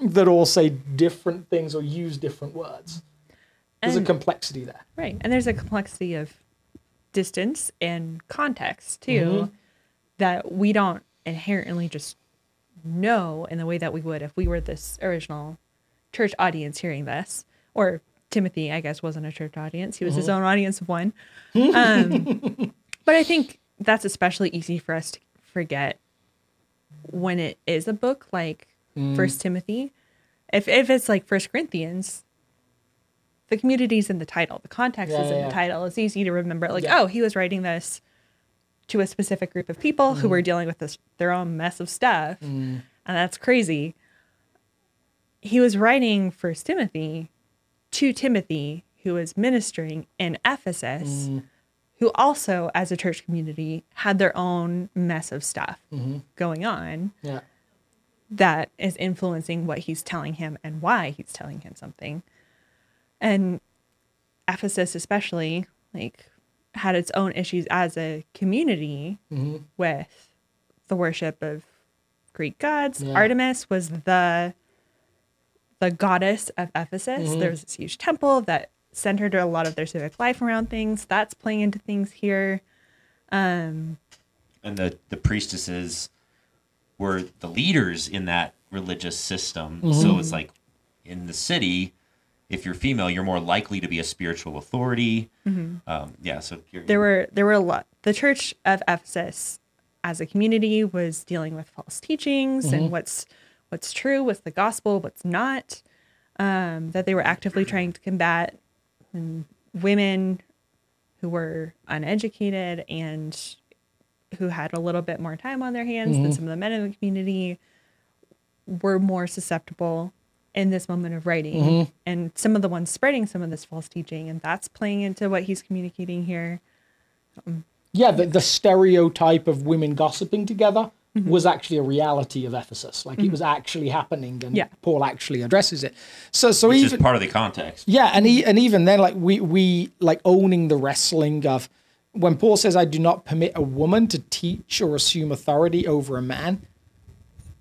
that all say different things or use different words. There's a complexity there. Right. And there's a complexity of distance and context too Mm-hmm. that we don't inherently just know in the way that we would if we were this original church audience hearing this. Or Timothy, I guess, wasn't a church audience. He was his Mm-hmm. own audience of one. Um, but I think that's especially easy for us to forget when it is a book like Mm. First Timothy. If if it's like First Corinthians, the community's in the title. The context Yeah, is in yeah. the title. It's easy to remember. Like, Yeah. oh, he was writing this to a specific group of people who Mm-hmm. were dealing with this their own mess of stuff, Mm. and that's crazy. He was writing First Timothy to Timothy, who was ministering in Ephesus, Mm. who also, as a church community, had their own mess of stuff Mm-hmm. going on Yeah. that is influencing what he's telling him and why he's telling him something. And Ephesus, especially, like, had its own issues as a community with the worship of Greek gods. Yeah. Artemis was the the goddess of Ephesus. There was this huge temple that centered a lot of their civic life around things. That's playing into things here. Um, and the the priestesses were the leaders in that religious system. Mm-hmm. So it's like in the city, if you're female, you're more likely to be a spiritual authority. Um, yeah, so there were there were a lot. The Church of Ephesus, as a community, was dealing with false teachings and what's what's true, what's the gospel, what's not. Um, that they were actively trying to combat, and women who were uneducated and who had a little bit more time on their hands than some of the men in the community we're more susceptible in this moment of writing Mm-hmm. and some of the ones spreading some of this false teaching and that's playing into what he's communicating here yeah, the, the stereotype of women gossiping together Mm-hmm. was actually a reality of Ephesus. Like it was actually happening, and Yeah. Paul actually addresses it. So, so Which even is part of the context. yeah, and he, and even then, like we we like owning the wrestling of when Paul says, "I do not permit a woman to teach or assume authority over a man."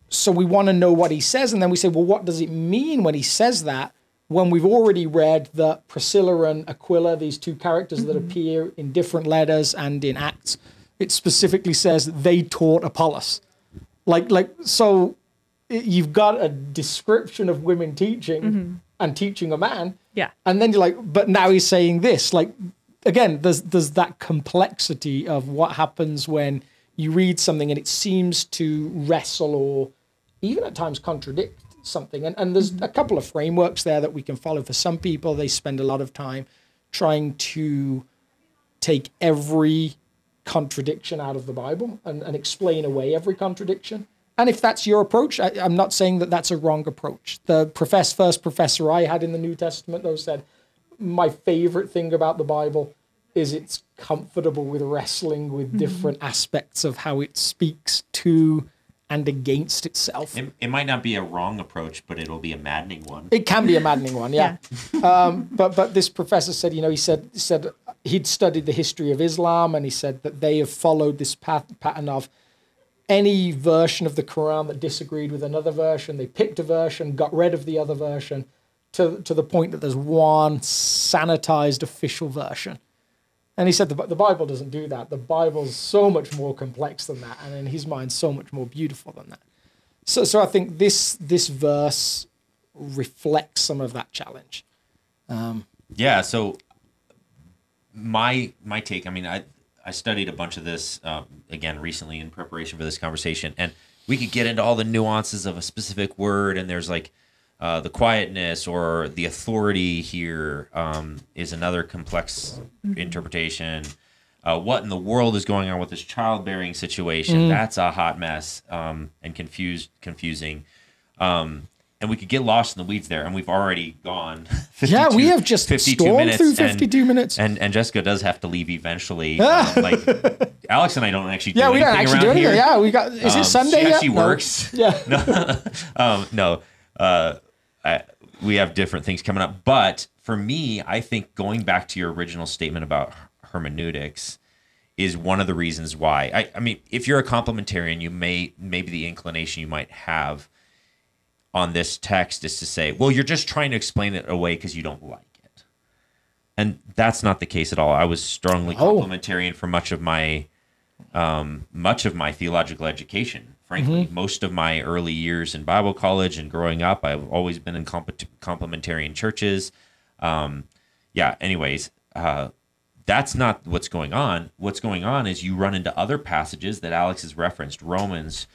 So we want to know what he says, and then we say, "Well, what does it mean when he says that?" When we've already read that Priscilla and Aquila, these two characters that mm-hmm. appear in different letters and in Acts, it specifically says they taught Apollos. Like, like so, you've got a description of women teaching mm-hmm. and teaching a man, yeah and then you're like, but now he's saying this. Like, again, there's there's that complexity of what happens when you read something and it seems to wrestle or even at times contradict something. And and there's a couple of frameworks there that we can follow. For some people, they spend a lot of time trying to take every contradiction out of the Bible and, and explain away every contradiction. And if that's your approach, I, I'm not saying that that's a wrong approach. The profess, first professor I had in the New Testament, though, said, My favorite thing about the Bible is it's comfortable with wrestling with mm-hmm. different aspects of how it speaks to and against itself. It, it might not be a wrong approach, but it'll be a maddening one. It can be a maddening one, yeah. um, but but this professor said, you know, he said he said he'd studied the history of Islam, and he said that they have followed this path, pattern of any version of the Quran that disagreed with another version, they picked a version, got rid of the other version, to to the point that there's one sanitized official version. And he said the, the Bible doesn't do that. The Bible's so much more complex than that, and in his mind, so much more beautiful than that. So, so I think this this verse reflects some of that challenge. Yeah. So my my take. I mean, I I studied a bunch of this um, again recently in preparation for this conversation, and we could get into all the nuances of a specific word, and there's like. Uh, the quietness or the authority here um, is another complex interpretation. Uh, what in the world is going on with this childbearing situation? That's a hot mess um, and confused, confusing. Um, and we could get lost in the weeds there, and we've already gone. 52, Yeah, we have just 52 stormed minutes, through and- 52 minutes. And and Jessica does have to leave eventually. um, like Alex and I don't actually do yeah, we don't actually do anything. here. Yeah, we got. Is Um, it Sunday She yet? No. works. Yeah. um, no, uh, I, we have different things coming up. But for me, I think going back to your original statement about hermeneutics is one of the reasons why. I, I mean, if you're a complementarian, you may maybe the inclination you might have on this text is to say, well, you're just trying to explain it away because you don't like it. And that's not the case at all. I was strongly Oh. complementarian for much of my um, much of my theological education. Frankly, most of my early years in Bible college and growing up, I've always been in complet- complementarian churches. Um, yeah. Anyways, uh, that's not what's going on. What's going on is you run into other passages that Alex has referenced: Romans,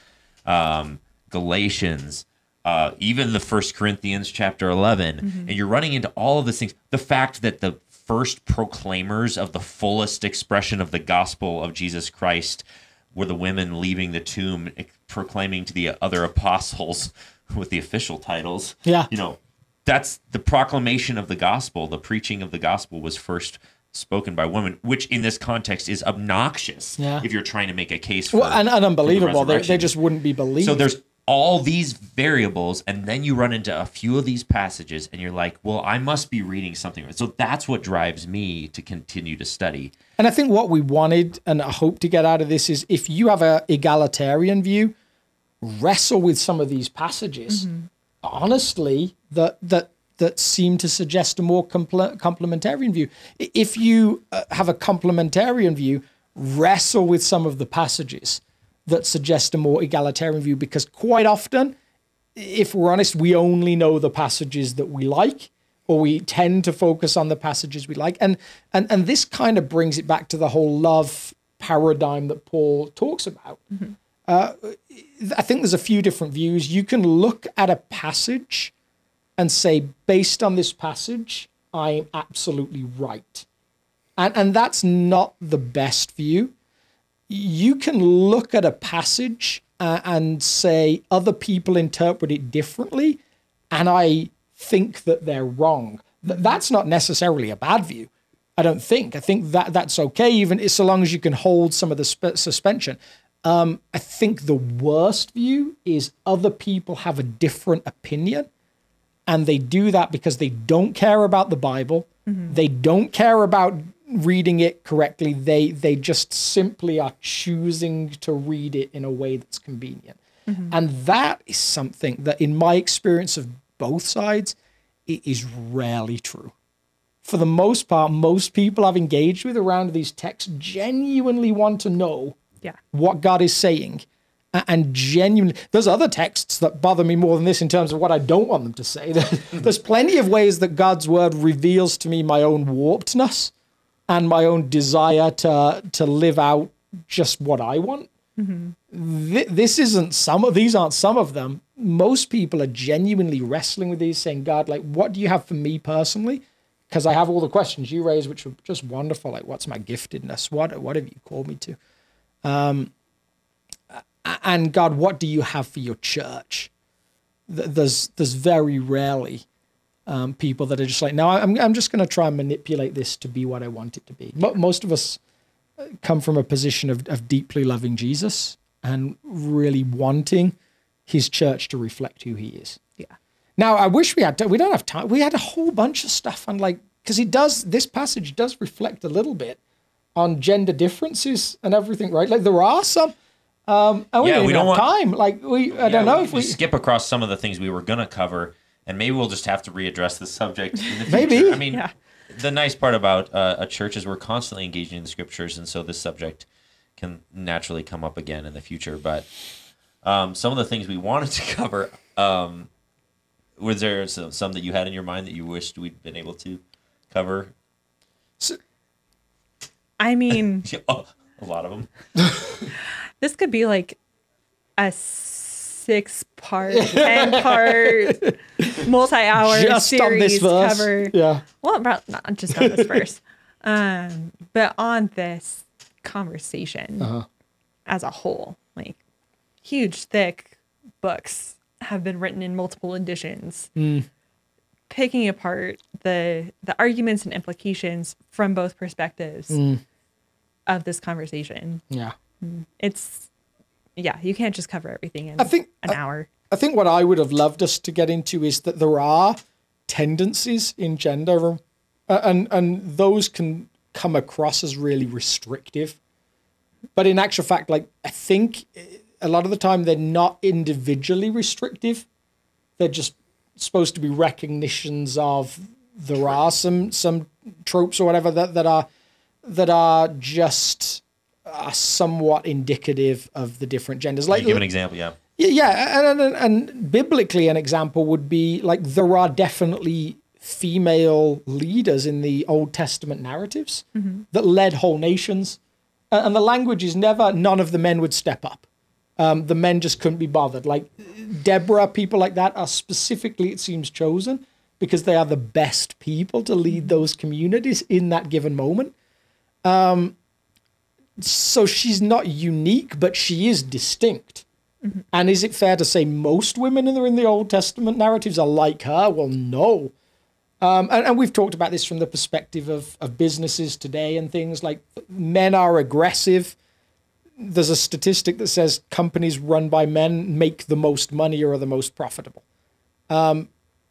um, Galatians, uh, even the First Corinthians chapter 11 and you're running into all of these things. The fact that the first proclaimers of the fullest expression of the gospel of Jesus Christ were the women leaving the tomb proclaiming to the other apostles with the official titles. Yeah. You know, that's the proclamation of the gospel, the preaching of the gospel was first spoken by women, which in this context is obnoxious Yeah. if you're trying to make a case for Well, and, and for the unbelievable. They, they just wouldn't be believed. So there's all these variables, and then you run into a few of these passages, and you're like, well, I must be reading something. So that's what drives me to continue to study. And I think what we wanted and I hope to get out of this is if you have a egalitarian view, wrestle with some of these passages. Honestly, that that that seem to suggest a more comple- complementarian view. If you uh, have a complementarian view, wrestle with some of the passages that suggest a more egalitarian view because quite often if we're honest, we only know the passages that we like, or we tend to focus on the passages we like. And and and this kind of brings it back to the whole love paradigm that Paul talks about. Uh, I think there's a few different views. You can look at a passage and say, based on this passage, I'm absolutely right. And and that's not the best view you can look at a passage uh, and say other people interpret it differently, and I think that they're wrong. Th- that's not necessarily a bad view. I don't think. I think that that's okay, even so long as you can hold some of the sp- suspension. Um, I think the worst view is other people have a different opinion, and they do that because they don't care about the Bible. They don't care about reading it correctly. They they just simply are choosing to read it in a way that's convenient, and that is something that, in my experience of both sides, it is rarely true for the most part, most people I've engaged with around these texts genuinely want to know Yeah. what God is saying. And genuinely, there's other texts that bother me more than this in terms of what I don't want them to say. There's plenty of ways that God's word reveals to me my own warpedness and my own desire to to live out just what I want. Mm-hmm. Th- this isn't some of these aren't some of them. Most people are genuinely wrestling with these, saying, "God, like, what do you have for me personally?" Because I have all the questions you raised, which were just wonderful. Like, what's my giftedness? What what have you called me to? Um, and God, what do you have for your church? There's there's very rarely um, people that are just like, no, I'm I'm just going to try and manipulate this to be what I want it to be. Mo- most of us uh, come from a position of, of deeply loving Jesus and really wanting his church to reflect who he is. Yeah. Now, I wish we had, we don't have time. We had a whole bunch of stuff on like, because he does, this passage does reflect a little bit on gender differences and everything, right? Like there are some, um, and we Yeah, don't we don't have want- time. Like we, I Yeah, don't know we, if we we, skip across some of the things we were going to cover, and maybe we'll just have to readdress the subject in the. Maybe. I mean, Yeah. the nice part about uh, a church is we're constantly engaging in the scriptures, and so this subject can naturally come up again in the future. But um, some of the things we wanted to cover, um, was there some, some that you had in your mind that you wished we'd been able to cover? I mean, Oh, a lot of them. this could be like a six part, 10 part, multi hour just series on this verse. cover. Yeah. Well, not just on this verse, um, but on this conversation Uh-huh. as a whole. Like, huge, thick books have been written in multiple editions, Mm. picking apart the the arguments and implications from both perspectives Mm. Of this conversation. Yeah. It's yeah, you can't just cover everything in I think- an I- hour. I think what I would have loved us to get into is that there are tendencies in gender, uh, and and those can come across as really restrictive. But in actual fact, like I think uh, a lot of the time they're not individually restrictive; they're just supposed to be recognitions of there are some some tropes or whatever that that are that are just are somewhat indicative of the different genders. Like Can you give an example? Yeah. yeah, yeah, and, and and biblically, an example would be like there are definitely female leaders in the Old Testament narratives that led whole nations, A- and the language is never none of the men would step up. Um, the men just couldn't be bothered. Like Deborah, people like that are specifically, it seems, chosen because they are the best people to lead those communities in that given moment. Um, so she's not unique, but she is distinct. And is it fair to say most women in the, in the Old Testament narratives are like her? Well, no. Um, and, and we've talked about this from the perspective of, of businesses today and things like men are aggressive. There's a statistic that says companies run by men make the most money or are the most profitable. Um,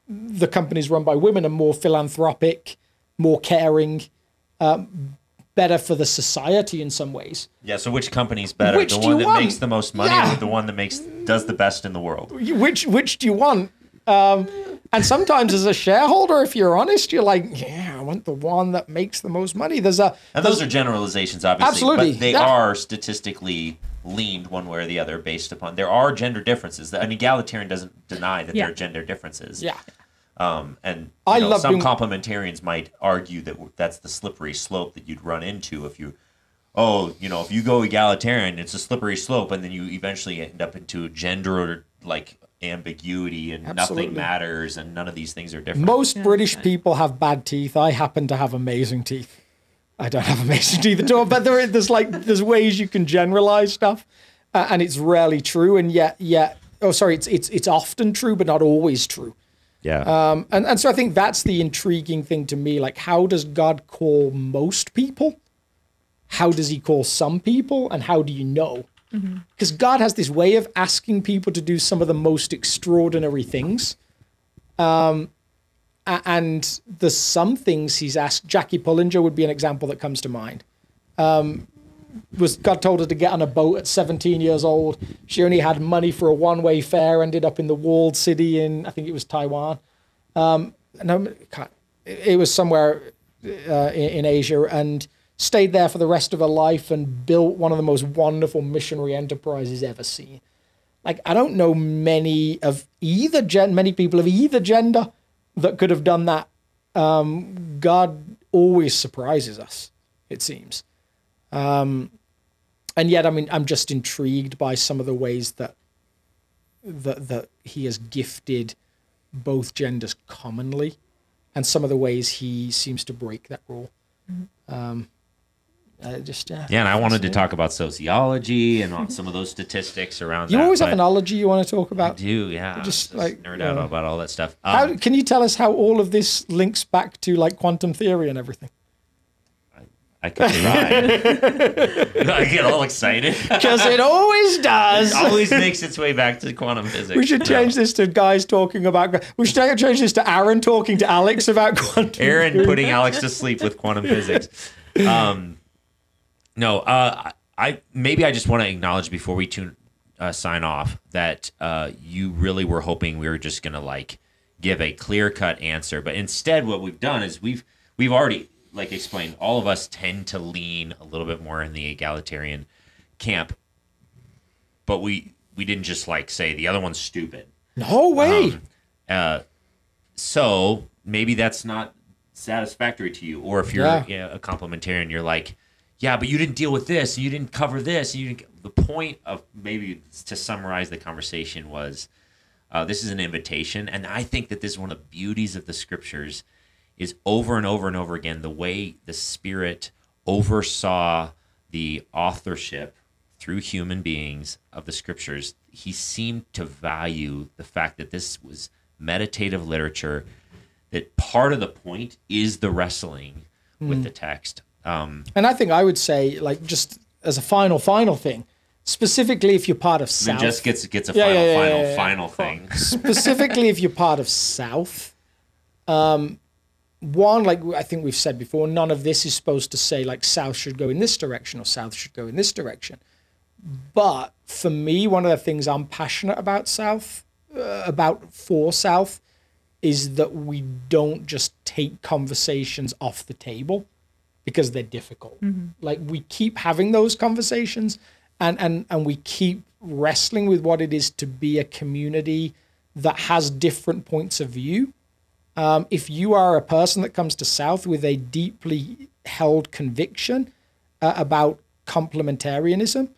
the companies run by women are more philanthropic, more caring, um, better for the society in some ways. Yeah. So which company's better? Which the do one you that want? makes the most money, Yeah. or the one that makes does the best in the world? which which do you want? Um, and sometimes as a shareholder, if you're honest, you're like, yeah, I want the one that makes the most money. There's a And those are generalizations, obviously, Absolutely, but they yeah. are statistically leaned one way or the other based upon there are gender differences. An egalitarian doesn't deny that Yeah. there are gender differences. yeah. Um, and you I know, love some being- complementarians might argue that that's the slippery slope that you'd run into if you, oh, you know, if you go egalitarian, it's a slippery slope, and then you eventually end up into gender like ambiguity and Absolutely. nothing matters and none of these things are different. Most British people have bad teeth. I happen to have amazing teeth. I don't have amazing teeth at all, but there, there's like there's ways you can generalize stuff. uh, and it's rarely true, and yet yet oh sorry, it's it's it's often true, but not always true. Yeah. Um, and, and so I think that's the intriguing thing to me. Like, how does God call most people? How does he call some people? And how do you know? Because God has this way of asking people to do some of the most extraordinary things. Um, and there's some things he's asked. Jackie Pullinger would be an example that comes to mind. Um, was God told her to get on a boat at 17 years old. She only had money for a one-way fare. Ended up in the walled city in I think it was Taiwan. Um, no, it was somewhere uh, in, in Asia, and stayed there for the rest of her life and built one of the most wonderful missionary enterprises ever seen. Like I don't know many of either gen, many people of either gender that could have done that. Um, God always surprises us. It seems and yet, I mean, I'm just intrigued by some of the ways that that that he has gifted both genders commonly, and some of the ways he seems to break that rule. Um, uh, just yeah. yeah, and I wanted to talk about sociology and all- some of those statistics around You that. always have but an ology you want to talk I about. do, yeah. Just Just like, nerd yeah. out about all that stuff. How, Um, can you tell us how all of this links back to like quantum theory and everything? I could try. I get all excited. Because it always does. Always makes its way back to quantum physics. We should change this to guys talking about. We should change this to Aaron talking to Alex about quantum. Aaron theory. putting Alex to sleep with quantum physics. Um, no, uh, I maybe I just want to acknowledge before we tune uh, sign off that uh, you really were hoping we were just gonna like give a clear cut answer, but instead what we've done is we've we've already like explained. All of us tend to lean a little bit more in the egalitarian camp, but we we didn't just like say the other one's stupid. No way. Uh, so maybe that's not satisfactory to you, or if you're Yeah. yeah, a complementarian, you're like, yeah, but you didn't deal with this, you didn't cover this, you didn't. The point of maybe to summarize the conversation was, uh, this is an invitation, and I think that this is one of the beauties of the scriptures, is over and over and over again the way the Spirit oversaw the authorship through human beings of the scriptures, he seemed to value the fact that this was meditative literature, that part of the point is the wrestling with the text. Um, And I think I would say, like, just as a final, final thing, specifically if you're part of South, just gets gets a Yeah, final, yeah, yeah, final, final thing. specifically if you're part of South, um, one, like I think we've said before, none of this is supposed to say like South should go in this direction or South should go in this direction. But for me, one of the things I'm passionate about South, uh, about for South, is that we don't just take conversations off the table because they're difficult. Like we keep having those conversations and, and, and we keep wrestling with what it is to be a community that has different points of view. Um, if you are a person that comes to South with a deeply held conviction uh, about complementarianism,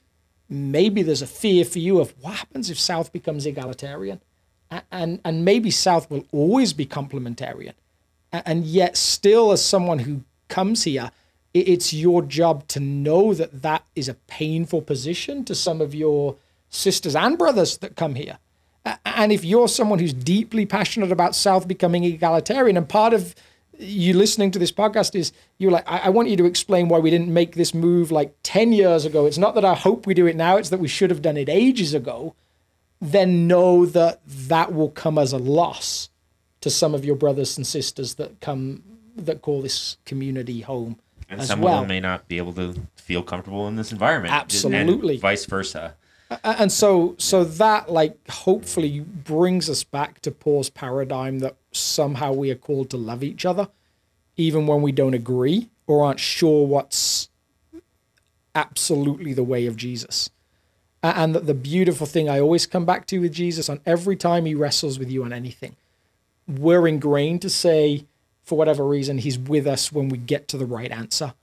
maybe there's a fear for you of what happens if South becomes egalitarian, and and maybe South will always be complementarian, and yet still, as someone who comes here, it's your job to know that that is a painful position to some of your sisters and brothers that come here. And if you're someone who's deeply passionate about South becoming egalitarian, and part of you listening to this podcast is you're like, I, I want you to explain why we didn't make this move like 10 years ago. It's not that I hope we do it now, it's that we should have done it ages ago. Then know that that will come as a loss to some of your brothers and sisters that come that call this community home And as some well. of them may not be able to feel comfortable in this environment. Absolutely. And vice versa. And so so that like hopefully brings us back to Paul's paradigm that somehow we are called to love each other even when we don't agree or aren't sure what's absolutely the way of Jesus. And that the beautiful thing I always come back to with Jesus on every time he wrestles with you on anything, we're ingrained to say, for whatever reason, he's with us when we get to the right answer.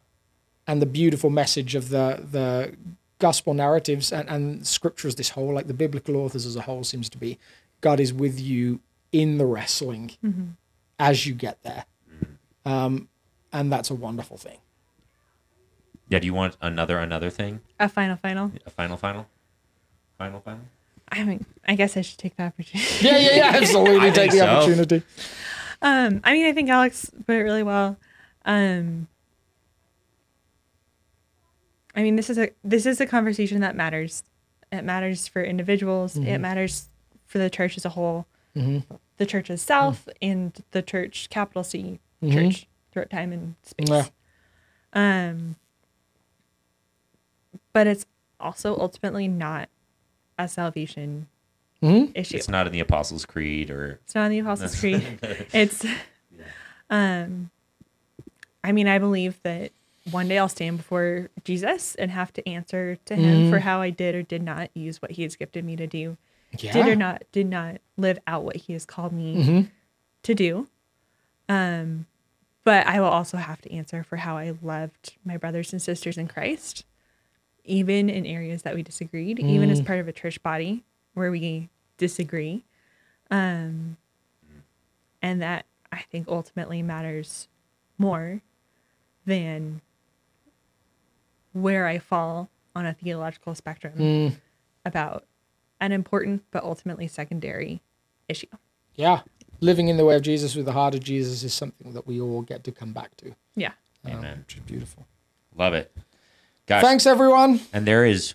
And the beautiful message of the the gospel narratives and, and scriptures, this whole, like the biblical authors as a whole, seems to be God is with you in the wrestling as you get there. Um, and that's a wonderful thing. Yeah. Do you want another another thing? A final, final. A final final? Final, final. I mean, I guess I should take the opportunity. Yeah, yeah, yeah. Absolutely, take the so. opportunity. Um, I mean, I think Alex put it really well. Um, I mean, this is a this is a conversation that matters. It matters for individuals. It matters for the church as a whole. The church itself and the church, capital C, church throughout time and space. Yeah. Um, but it's also ultimately not a salvation issue. It's not in the Apostles' Creed or It's not in the Apostles' Creed. It's, um, I mean, I believe that one day I'll stand before Jesus and have to answer to him for how I did or did not use what he has gifted me to do, Yeah. did or not did not live out what he has called me to do. Um, but I will also have to answer for how I loved my brothers and sisters in Christ, even in areas that we disagreed, even as part of a church body where we disagree. Um, and that I think ultimately matters more than where I fall on a theological spectrum about an important but ultimately secondary issue. Yeah. Living in the way of Jesus with the heart of Jesus is something that we all get to come back to. Yeah. um, Amen. which is beautiful. love it. Guys, Thanks, everyone. and there is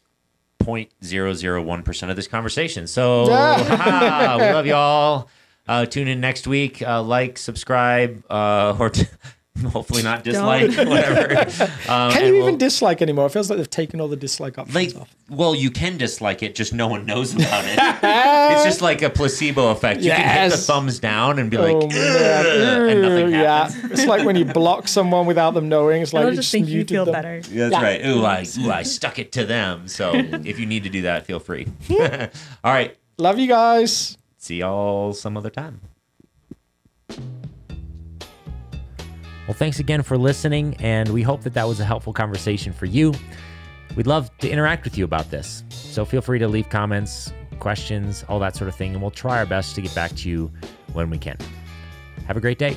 0.001% of this conversation. So Yeah. we love y'all. Uh, tune in next week. Uh, like, subscribe, uh, or t- hopefully not dislike, whatever. Um, Can and you we'll- even dislike anymore? It feels like they've taken all the dislike options like off. well you can dislike it just no one knows about it it's just like a placebo effect you can hit the thumbs down and be like oh, "Ugh," and nothing yeah. happens It's like when you block someone without them knowing. It's like It'll you just make you feel them. better. that's Yeah. right ooh I, ooh I stuck it to them so if you need to do that feel free all right Love you guys. see y'all some other time Well, thanks again for listening, and we hope that that was a helpful conversation for you. We'd love to interact with you about this. So feel free to leave comments, questions, all that sort of thing, and we'll try our best to get back to you when we can. Have a great day.